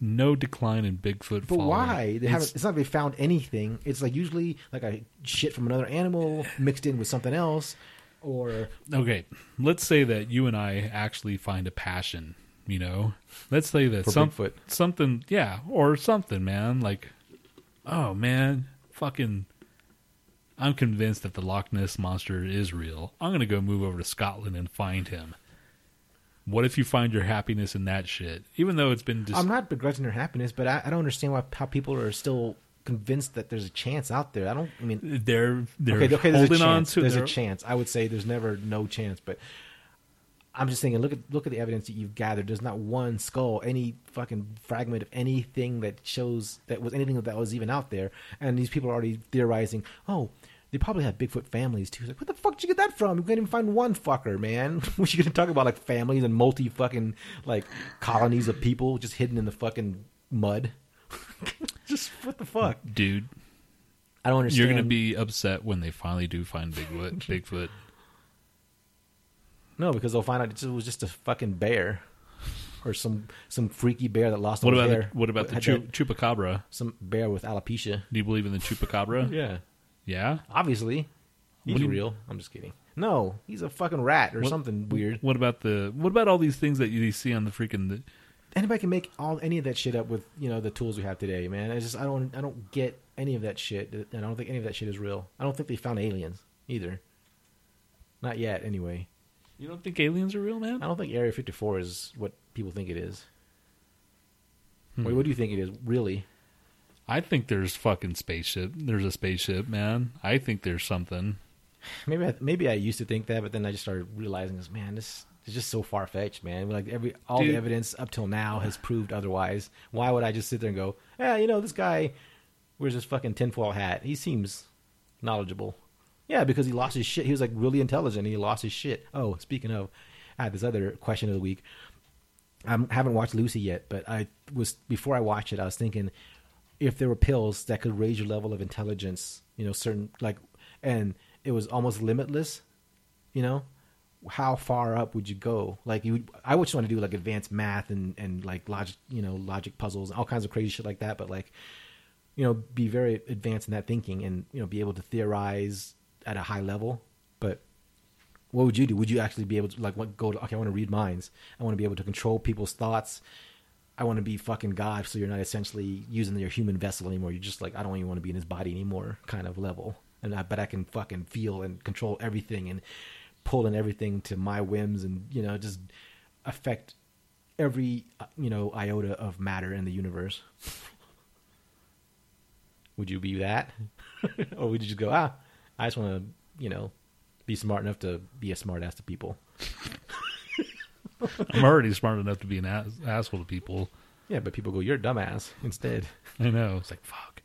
B: no decline in Bigfoot.
C: But
B: following.
C: why? They
B: It's-
C: haven't. It's not they found anything. It's like usually like a shit from another animal mixed in with something else, or
B: okay, let's say that you and I actually find a passion. You know, let's say that some
C: Bigfoot.
B: something, yeah, or something, man. Like, oh man, fucking. I'm convinced that the Loch Ness monster is real. I'm gonna go move over to Scotland and find him. What if you find your happiness in that shit? Even though it's been dis-
C: I'm not begrudging their happiness, but I, I don't understand why how people are still convinced that there's a chance out there. I don't. I mean,
B: they're they're
C: okay, okay, there's a
B: on
C: chance.
B: to
C: there's a chance. I would say there's never no chance, but I'm just thinking. Look at look at the evidence that you've gathered. There's not one skull, any fucking fragment of anything that shows that was anything that was even out there. And these people are already theorizing. Oh. They probably have Bigfoot families too. It's like, what the fuck did you get that from? You can't even find one fucker, man. we should talk about like families and multi fucking like colonies of people just hidden in the fucking mud. just what the fuck?
B: dude.
C: I don't understand.
B: You're gonna be upset when they finally do find Bigfoot. Bigfoot.
C: No, because they'll find out it was just a fucking bear, or some some freaky bear that lost
B: What about
C: hair.
B: the, what about the chupacabra?
C: some bear with alopecia?
B: Do you believe in the chupacabra?
C: Yeah,
B: Yeah.
C: obviously, he's
B: you-
C: real. I'm just kidding. No, he's a fucking rat or
B: What-
C: something weird.
B: What about the what about all these things that you see on the freaking the,
C: Anybody can make all any of that shit up with you know the tools we have today, man. I just I don't I don't get any of that shit, and I don't think any of that shit is real. I don't think they found aliens either. Not yet, anyway.
B: You don't think aliens are real, man?
C: I don't think Area 54 is what people think it is.
B: Hmm.
C: Wait, what do you think it is? Really?
B: I think there's fucking spaceship. There's a spaceship, man. I think there's something.
C: Maybe I, maybe I used to think that, but then I just started realizing this. Man, this is just so far fetched, man. Like every all
B: Dude.
C: the evidence up till now has proved otherwise. Why would I just sit there and go, yeah, you know, this guy wears this fucking tinfoil hat. He seems knowledgeable. Yeah, because he lost his shit. He was like really intelligent. He lost his shit. Oh, speaking of, I had this other question of the week. I haven't watched Lucy yet, but I was before I watched it. I was thinking if there were pills that could raise your level of intelligence, you know, certain like, and it was almost limitless, you know, how far up would you go? Like you, I would just want to do like advanced math and and like logic, you know, logic puzzles, all kinds of crazy shit like that. But like, you know, be very advanced in that thinking and you know be able to theorize at a high level. But what would you do? Would you actually be able to like what go to okay, I want to read minds. I want to be able to control people's thoughts. I want to be fucking God, so you're not essentially using your human vessel anymore. You're just like I don't even want to be in his body anymore, kind of level. And I bet I can fucking feel and control everything and pull in everything to my whims and you know just affect every you know iota of matter in the universe. would you be that, or would you just go ah? I just want to you know be smart enough to be a smart ass to people.
B: I'm already smart enough to be an ass- asshole to people.
C: Yeah, but people go, "You're a dumbass." Instead,
B: I know. It's like fuck.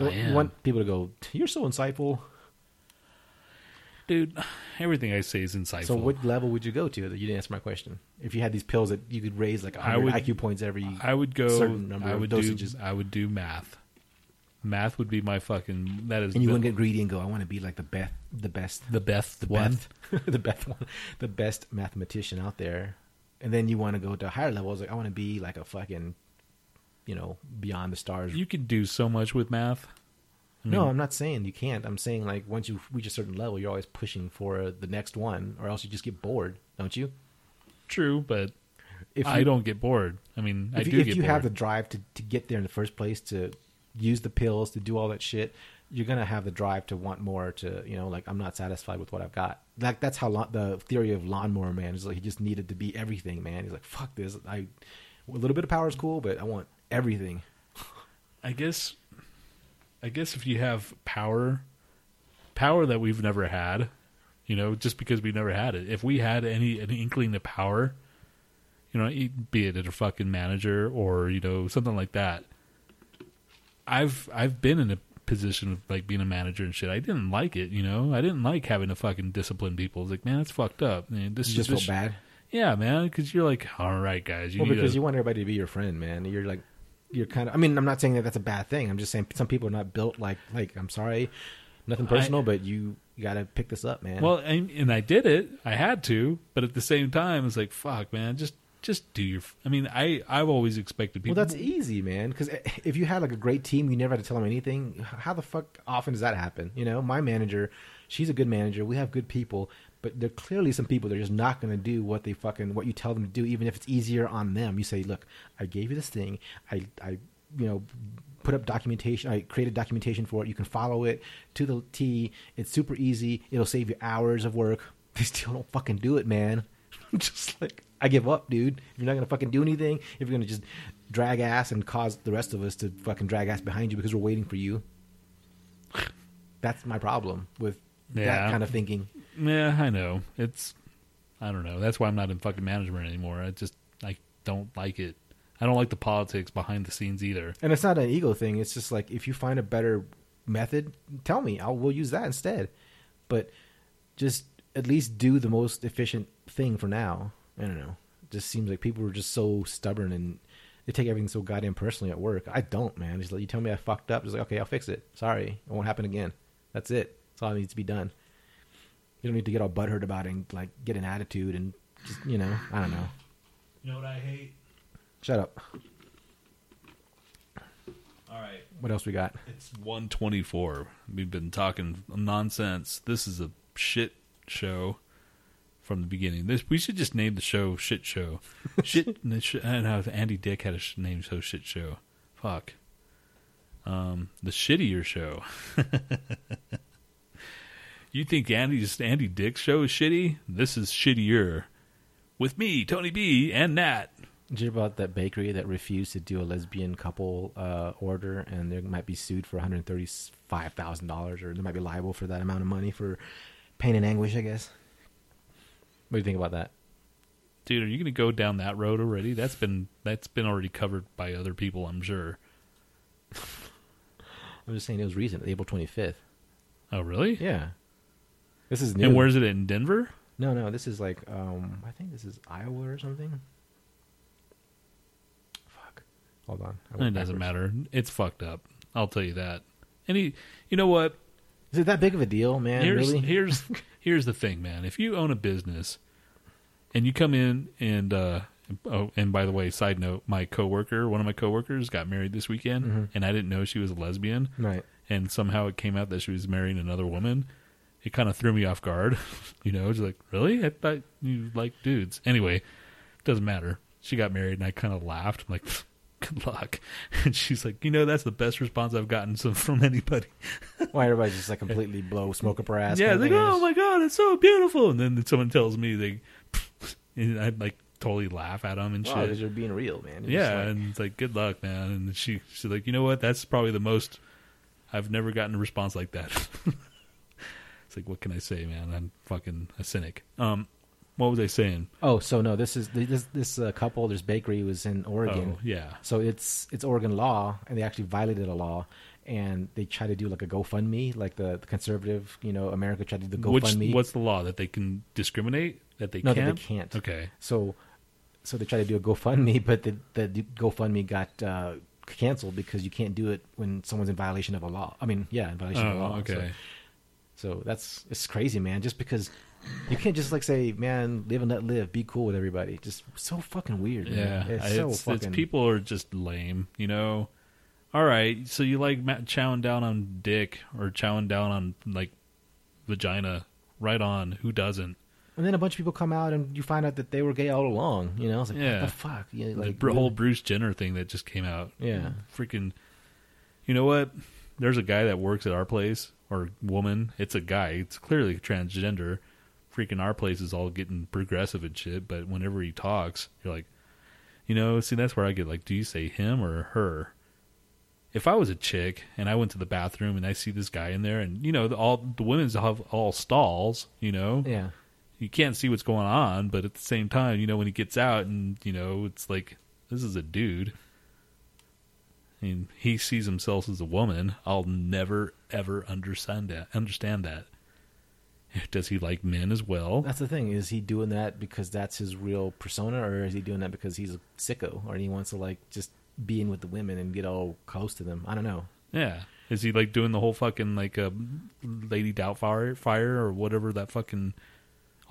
C: you
B: I
C: want-
B: am.
C: want people to go, "You're so insightful."
B: dude. Everything I say is insightful.
C: So, what level would you go to? That you didn't answer my question. If you had these pills that you could raise like
B: I
C: 100
B: would-
C: IQ points every,
B: I would go.
C: certain number
B: I
C: of
B: would
C: dosages.
B: do. I would do math. Math would be my fucking. That is
C: and you wouldn't get greedy and go, "I want to be like the best, the best,
B: the best
C: the
B: one.
C: best, the best one, the best mathematician out there." And then you want to go to a higher levels, like I want to be like a fucking, you know, beyond the stars.
B: You could do so much with math. I
C: no, I'm not saying you can't. I'm saying like once you reach a certain level, you're always pushing for the next one, or else you just get bored, don't you?
B: true, but
C: If
B: I
C: you-
B: don't get bored. I mean, I
C: if
B: do
C: you, if
B: get
C: you
B: bored.
C: have the drive to, to get there in the first place to use the pills to do all that shit you're gonna have the drive to want more to you know like i'm not satisfied with what i've got like that's how la- the theory of lawnmower man is like he just needed to be everything man he's like fuck this i a little bit of power is cool but i want everything
B: I guess I guess if you have power power that we've never had, you know, just because we've never had it. If we had any an inkling of power, you know, be it a fucking manager or, you know, something like that. I've I've been in a position of like being a manager and shit. I didn't like it, you know. I didn't like having to fucking discipline people. It's like, man, that's fucked up. Man, this
C: you
B: is
C: just feel
B: this-
C: bad
B: Yeah, man, because you're like, all right, guys, you
C: well because
B: to,
C: you want everybody to be your friend man you're like you're kind of i mean i'm not saying that that's a bad thing i'm just saying some people are not built like like i'm sorry Nothing personal, but you, you got to pick this up, man.
B: Well, and, and I did it. I had to, but at the same time, it's like, fuck, man, just just do your. I mean, I I've always expected people.
C: Well, that's easy, man. Because if you had like a great team, you never had to tell them anything. How the fuck often does that happen? You know, my manager, she's a good manager. We have good people, but there are clearly some people that are just not going to do what they fucking what you tell them to do, even if it's easier on them. You say, look, I gave you this thing. I I you know put up documentation. I created documentation for it. You can follow it to the T. It's super easy. It'll save you hours of work. They still don't fucking do it, man. I'm just like I give up, dude. If you're not gonna fucking do anything, if you're gonna just drag ass and cause the rest of us to fucking drag ass behind you because we're waiting for you, that's my problem with
B: Yeah.
C: that kind of thinking.
B: Yeah, I know. It's I don't know. That's why I'm not in fucking management anymore. I just I don't like it. I don't like the politics behind the scenes either.
C: And it's not an ego thing. It's just like if you find a better method, tell me. I'll we'll use that instead. But just at least do the most efficient thing for now. I don't know. It just seems like people are just so stubborn and they take everything so goddamn personally at work. I don't, man. Just like you tell me I fucked up, just like okay, I'll fix it. Sorry, it won't happen again. That's it. That's all that needs to be done. You don't need to get all butthurt about it and like get an attitude and just you know, I don't know.
B: You know what I hate?
C: Shut up.
B: All right.
C: What else we got?
B: It's 124. We've been talking nonsense. This is a shit show from the beginning. This we should just name the show "Shit Show." Shit. I don't know if Andy Dick had a name show "Shit Show." Fuck. Um, the shittier show. you think Andy's Andy Dick's show is shitty? This is shittier. With me, Tony B, and Nat.
C: Did you hear about that bakery that refused to do a lesbian couple uh, order, and they might be sued for one hundred thirty-five thousand dollars, or they might be liable for that amount of money for pain and anguish? I guess. What do you think about that?
B: Dude, are you going to go down that road already? That's been that's been already covered by other people, I'm sure.
C: I'm just saying it was recent, April twenty-fifth.
B: Oh, really?
C: Yeah, this is new.
B: And where's it in Denver?
C: No, no, this is like um, I think this is Iowa or something. Fuck. Hold on.
B: It
C: went
B: doesn't matter. It's fucked up. I'll tell you that. And he, you know what?
C: Is it that big of a deal, man?
B: here's
C: really?
B: here's here's the thing, man. If you own a business and you come in and uh oh, and by the way, side note, my coworker, one of my coworkers got married this weekend
C: Mm-hmm.
B: and I didn't know she was a lesbian
C: right.
B: and somehow it came out that she was marrying another woman. It kind of threw me off guard. you know, it's like, "Really? I thought you like dudes." Anyway, doesn't matter. She got married and I kind of laughed. I'm like, "Good luck." And she's like, "You know, that's the best response I've gotten from anybody."
C: Why everybody just like completely blow smoke up her ass?
B: yeah,
C: kind of
B: like, oh my god, it's so beautiful. And then someone tells me they, and I like totally laugh at them and
C: wow,
B: shit.
C: because you're being real, man. You're
B: yeah,
C: like-
B: and it's like, good luck, man. And she she's like, you know what? That's probably the most. I've never gotten a response like that. it's like, what can I say, man? I'm fucking a cynic. Um, what was I saying?
C: Oh, so no, this is this this uh, couple. This bakery was in Oregon.
B: Oh, yeah.
C: So it's it's Oregon law, and they actually violated a law, and they try to do like a GoFundMe, like the, the conservative, you know, America tried to do the
B: Which
C: GoFundMe.
B: what's the law that they can discriminate? That they
C: no,
B: can't?
C: that they can't.
B: Okay.
C: So, so they tried to do a GoFundMe, but the the GoFundMe got uh, canceled because you can't do it when someone's in violation of a law. I mean, yeah, in violation of a
B: Oh,
C: law.
B: Okay.
C: So that's it's crazy, man. Just because you can't just like say, "Man, live and let live, be cool with everybody." Just so fucking weird.
B: Yeah,
C: man. it's,
B: it's,
C: so
B: it's- people are just lame, you know. All right, so you like chowing down on dick or chowing down on like vagina? Right on. Who doesn't?
C: And then a bunch of people come out and you find out that they were gay all along. You know, it's like
B: Yeah.
C: what the fuck? You know, like
B: the whole? Bruce Jenner thing that just came out.
C: Yeah.
B: freaking. You know what? There's a guy that works at our place, or woman. It's a guy. It's clearly transgender. Freaking our place is all getting progressive and shit. But whenever he talks, you're like, you know, see, that's where I get like, do you say him or her? If I was a chick and I went to the bathroom and I see this guy in there, and you know, the, all the women's have all stalls, you know,
C: Yeah.
B: You can't see what's going on, but at the same time, you know, when he gets out and, you know, it's like, this is a dude. I mean, he sees himself as a woman. I'll never, ever understand that. Understand that. Does he like men as well?
C: That's the thing. Is he doing that because that's his real persona, or is he doing that because he's a sicko, or he wants to like just be in with the women and get all close to them? I don't know.
B: Yeah. Is he like doing the whole fucking like uh, Lady Doubtfire fire or whatever that fucking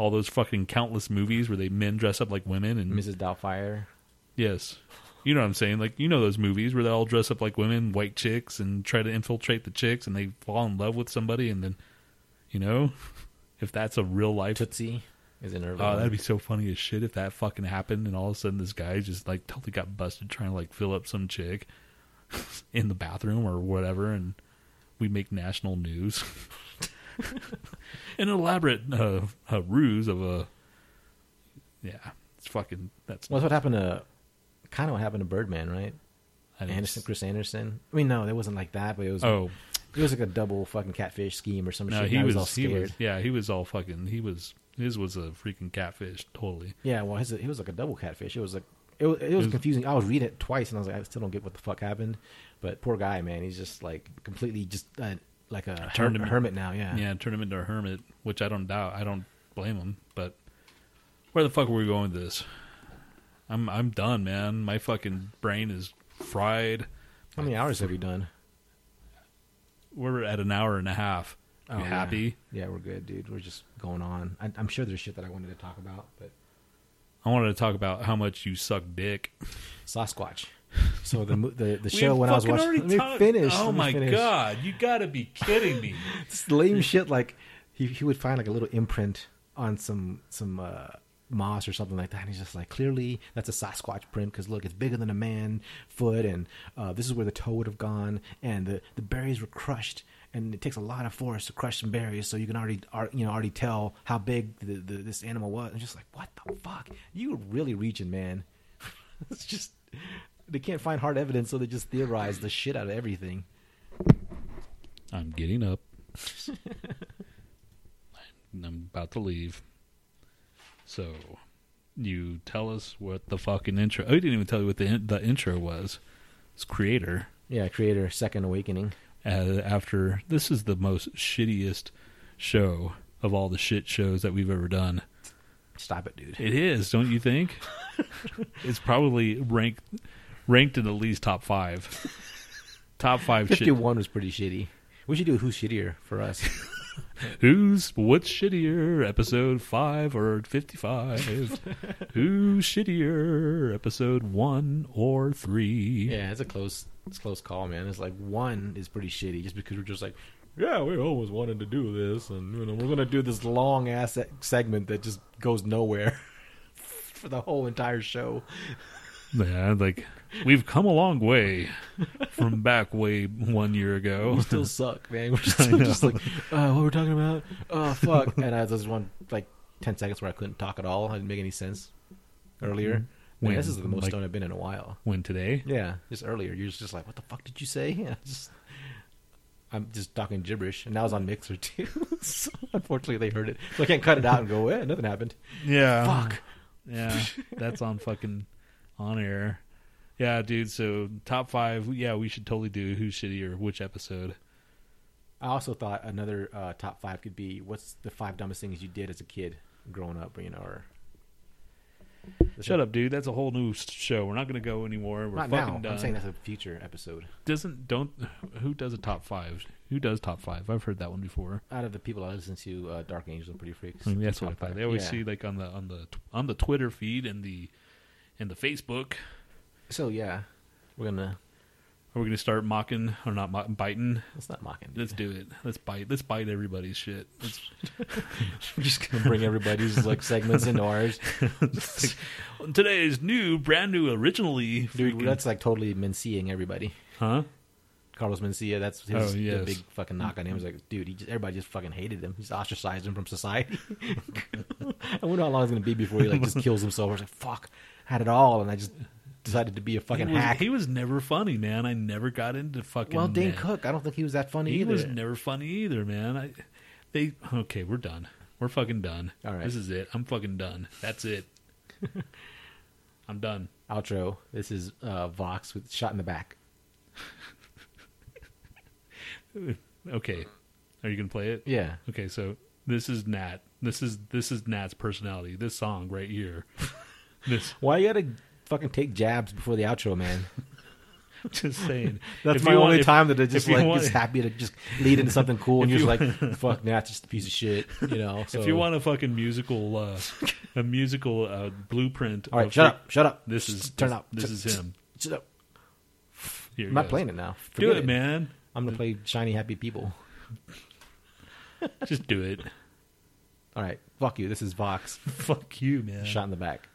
B: all those fucking countless movies where they men dress up like women and
C: Mrs. Doubtfire.
B: yes. You know what I'm saying? Like you know those movies where they all dress up like women, white chicks and try to infiltrate the chicks and they fall in love with somebody and then you know if that's a real life
C: Tootsie is in her.
B: Oh, that'd be so funny as shit if that fucking happened and all of a sudden this guy just like totally got busted trying to like fill up some chick in the bathroom or whatever and we make national news. An elaborate uh, uh, ruse of a yeah, it's fucking that's
C: Well, that's what happened to kind of what happened to Birdman, right?
B: Andersen,
C: Chris Andersen. I mean, no, it wasn't like that, but it was.
B: Oh
C: it was like a double fucking catfish scheme or some
B: no,
C: shit.
B: he
C: I
B: was,
C: all
B: he
C: scared.
B: was yeah, he was all fucking he was his was a freaking catfish totally.
C: Yeah, well, his, it was like a double catfish. It was like it was, it was
B: was-
C: confusing. I was reading it twice, and I was like, I still don't get what the fuck happened. But poor guy, man, he's just like completely just uh, like a, her-
B: Turned him-
C: hermit now. Yeah,
B: Yeah, turn him into a hermit, which I don't doubt. I don't blame him. But where the fuck are we going with this? I'm I'm done, man. My fucking brain is fried.
C: How many hours have you done?
B: We're at an hour and a half. You
C: Oh, yeah.
B: happy?
C: Yeah, we're good, dude. We're just going on. I, I'm sure there's shit that I wanted to talk about, but
B: I wanted to talk about how much you suck dick.
C: Sasquatch. So the the the show when I was watching. Let me
B: talked-
C: finish.
B: Oh
C: me
B: my
C: finish.
B: god! You gotta be kidding me.
C: It's lame shit. Like he he would find like a little imprint on some some uh, moss or something like that, and he's just like, clearly that's a Sasquatch print because look, it's bigger than a man foot, and uh, this is where the toe would have gone, and the the berries were crushed. And it takes a lot of force to crush some berries, so you can already, you know, already tell how big the, the, this animal was. I'm just like, what the fuck? You really reaching, man. it's just they can't find hard evidence, so they just theorize the shit out of everything.
B: I'm getting up. I'm about to leave. So, you tell us what the fucking intro. Oh, you didn't even tell you what the in- the intro was. It's Kreator.
C: Yeah, Kreator, Second Awakening.
B: Uh, after this is the most shittiest show of all the shit shows that we've ever done.
C: Stop it, dude.
B: It is, don't you think? it's probably ranked ranked in at least top five. top five shit.
C: 51 was pretty shitty. We should do Who's Shittier for us.
B: Who's what's shittier, episode five or fifty-five? Who's shittier, episode one or three?
C: yeah, it's a close it's a close call, man. It's like one is pretty shitty just because we're just like, yeah, we always wanted to do this, and you know, we're gonna do this long ass segment that just goes nowhere for the whole entire show.
B: Yeah, like we've come a long way from back way one year ago.
C: We still suck, man. We're still just like, uh, what we're talking about? Oh fuck! and I was one like ten seconds where I couldn't talk at all. It didn't make any sense earlier. Man,
B: When,
C: this is the most
B: like-
C: stoned I've been in a while.
B: When today?
C: Yeah, just earlier. You're just like, what the fuck did you say? Yeah, just I'm just talking gibberish, and that was on Mixlr too. so unfortunately, they heard it, so I can't cut it out and go, "Eh, nothing happened."
B: Yeah.
C: Fuck.
B: Yeah, that's on fucking on air. Yeah, dude. So top five. Yeah, we should totally do who's shittier, which episode.
C: I also thought another uh, top five could be what's the five dumbest things you did as a kid growing up, you know, or
B: Shut up, dude. That's a whole new show. We're not going to go anymore. We're
C: Not
B: fucking
C: now.
B: done.
C: I'm saying that's a future episode.
B: Doesn't don't who does a top five? Who does top five? I've heard that one before.
C: Out of the people I listen to, uh, Dark Angels and Pretty Freaks.
B: I mean, that's what I thought.
C: five.
B: They always
C: Yeah.
B: see like on the on the on the Twitter feed and the and the Facebook.
C: So yeah, we're gonna.
B: Are we to start mocking or not biting?
C: Let's not mocking.
B: Let's do it. Let's bite. Let's bite everybody's shit. Let's,
C: We're just gonna bring everybody's like segments into ours.
B: today's new, brand new, originally.
C: Dude,
B: freaking-
C: that's like totally Menciaing everybody.
B: huh?
C: Carlos Mencia, that's his
B: Oh,
C: the
B: yes.
C: big fucking knock on him. He's like, dude, he just, everybody just fucking hated him. He's ostracized him from society. I wonder how long it's gonna be before he like just kills himself. Or he's like, fuck, had it all, and I just decided to be a fucking
B: he was,
C: hack.
B: He was never funny, man. I never got into fucking.
C: well, Dane Cook, I don't think he was that funny
B: He
C: either.
B: was never funny either, man. I, they okay. We're done. We're fucking done.
C: All right.
B: This is it. I'm fucking done. That's it. I'm done.
C: Outro. This is uh, Vox with shot in the back.
B: Okay. Are you gonna play it?
C: Yeah.
B: Okay. So this is Nat. This is this is Nat's personality. This song right here. This
C: Why you gotta fucking take jabs before the outro, man?
B: Just saying.
C: That's
B: If
C: my
B: you want-
C: only
B: if-
C: time that
B: I
C: just like
B: want-
C: is happy to just lead into something cool, and you're
B: you
C: just like, "Fuck, nah, it's just a piece of shit," you know. So.
B: If you want a fucking musical, uh, a musical uh, blueprint.
C: all right, shut up, shut up.
B: This is
C: turn
B: this,
C: up.
B: This
C: Shut-
B: is him.
C: Shut up.
B: Here
C: I'm not
B: goes.
C: playing it now.
B: Do
C: Forget
B: it, man.
C: I'm gonna play shiny happy people.
B: Just do it.
C: All right, fuck you. This is Vox.
B: Fuck you, man.
C: Shot in the back.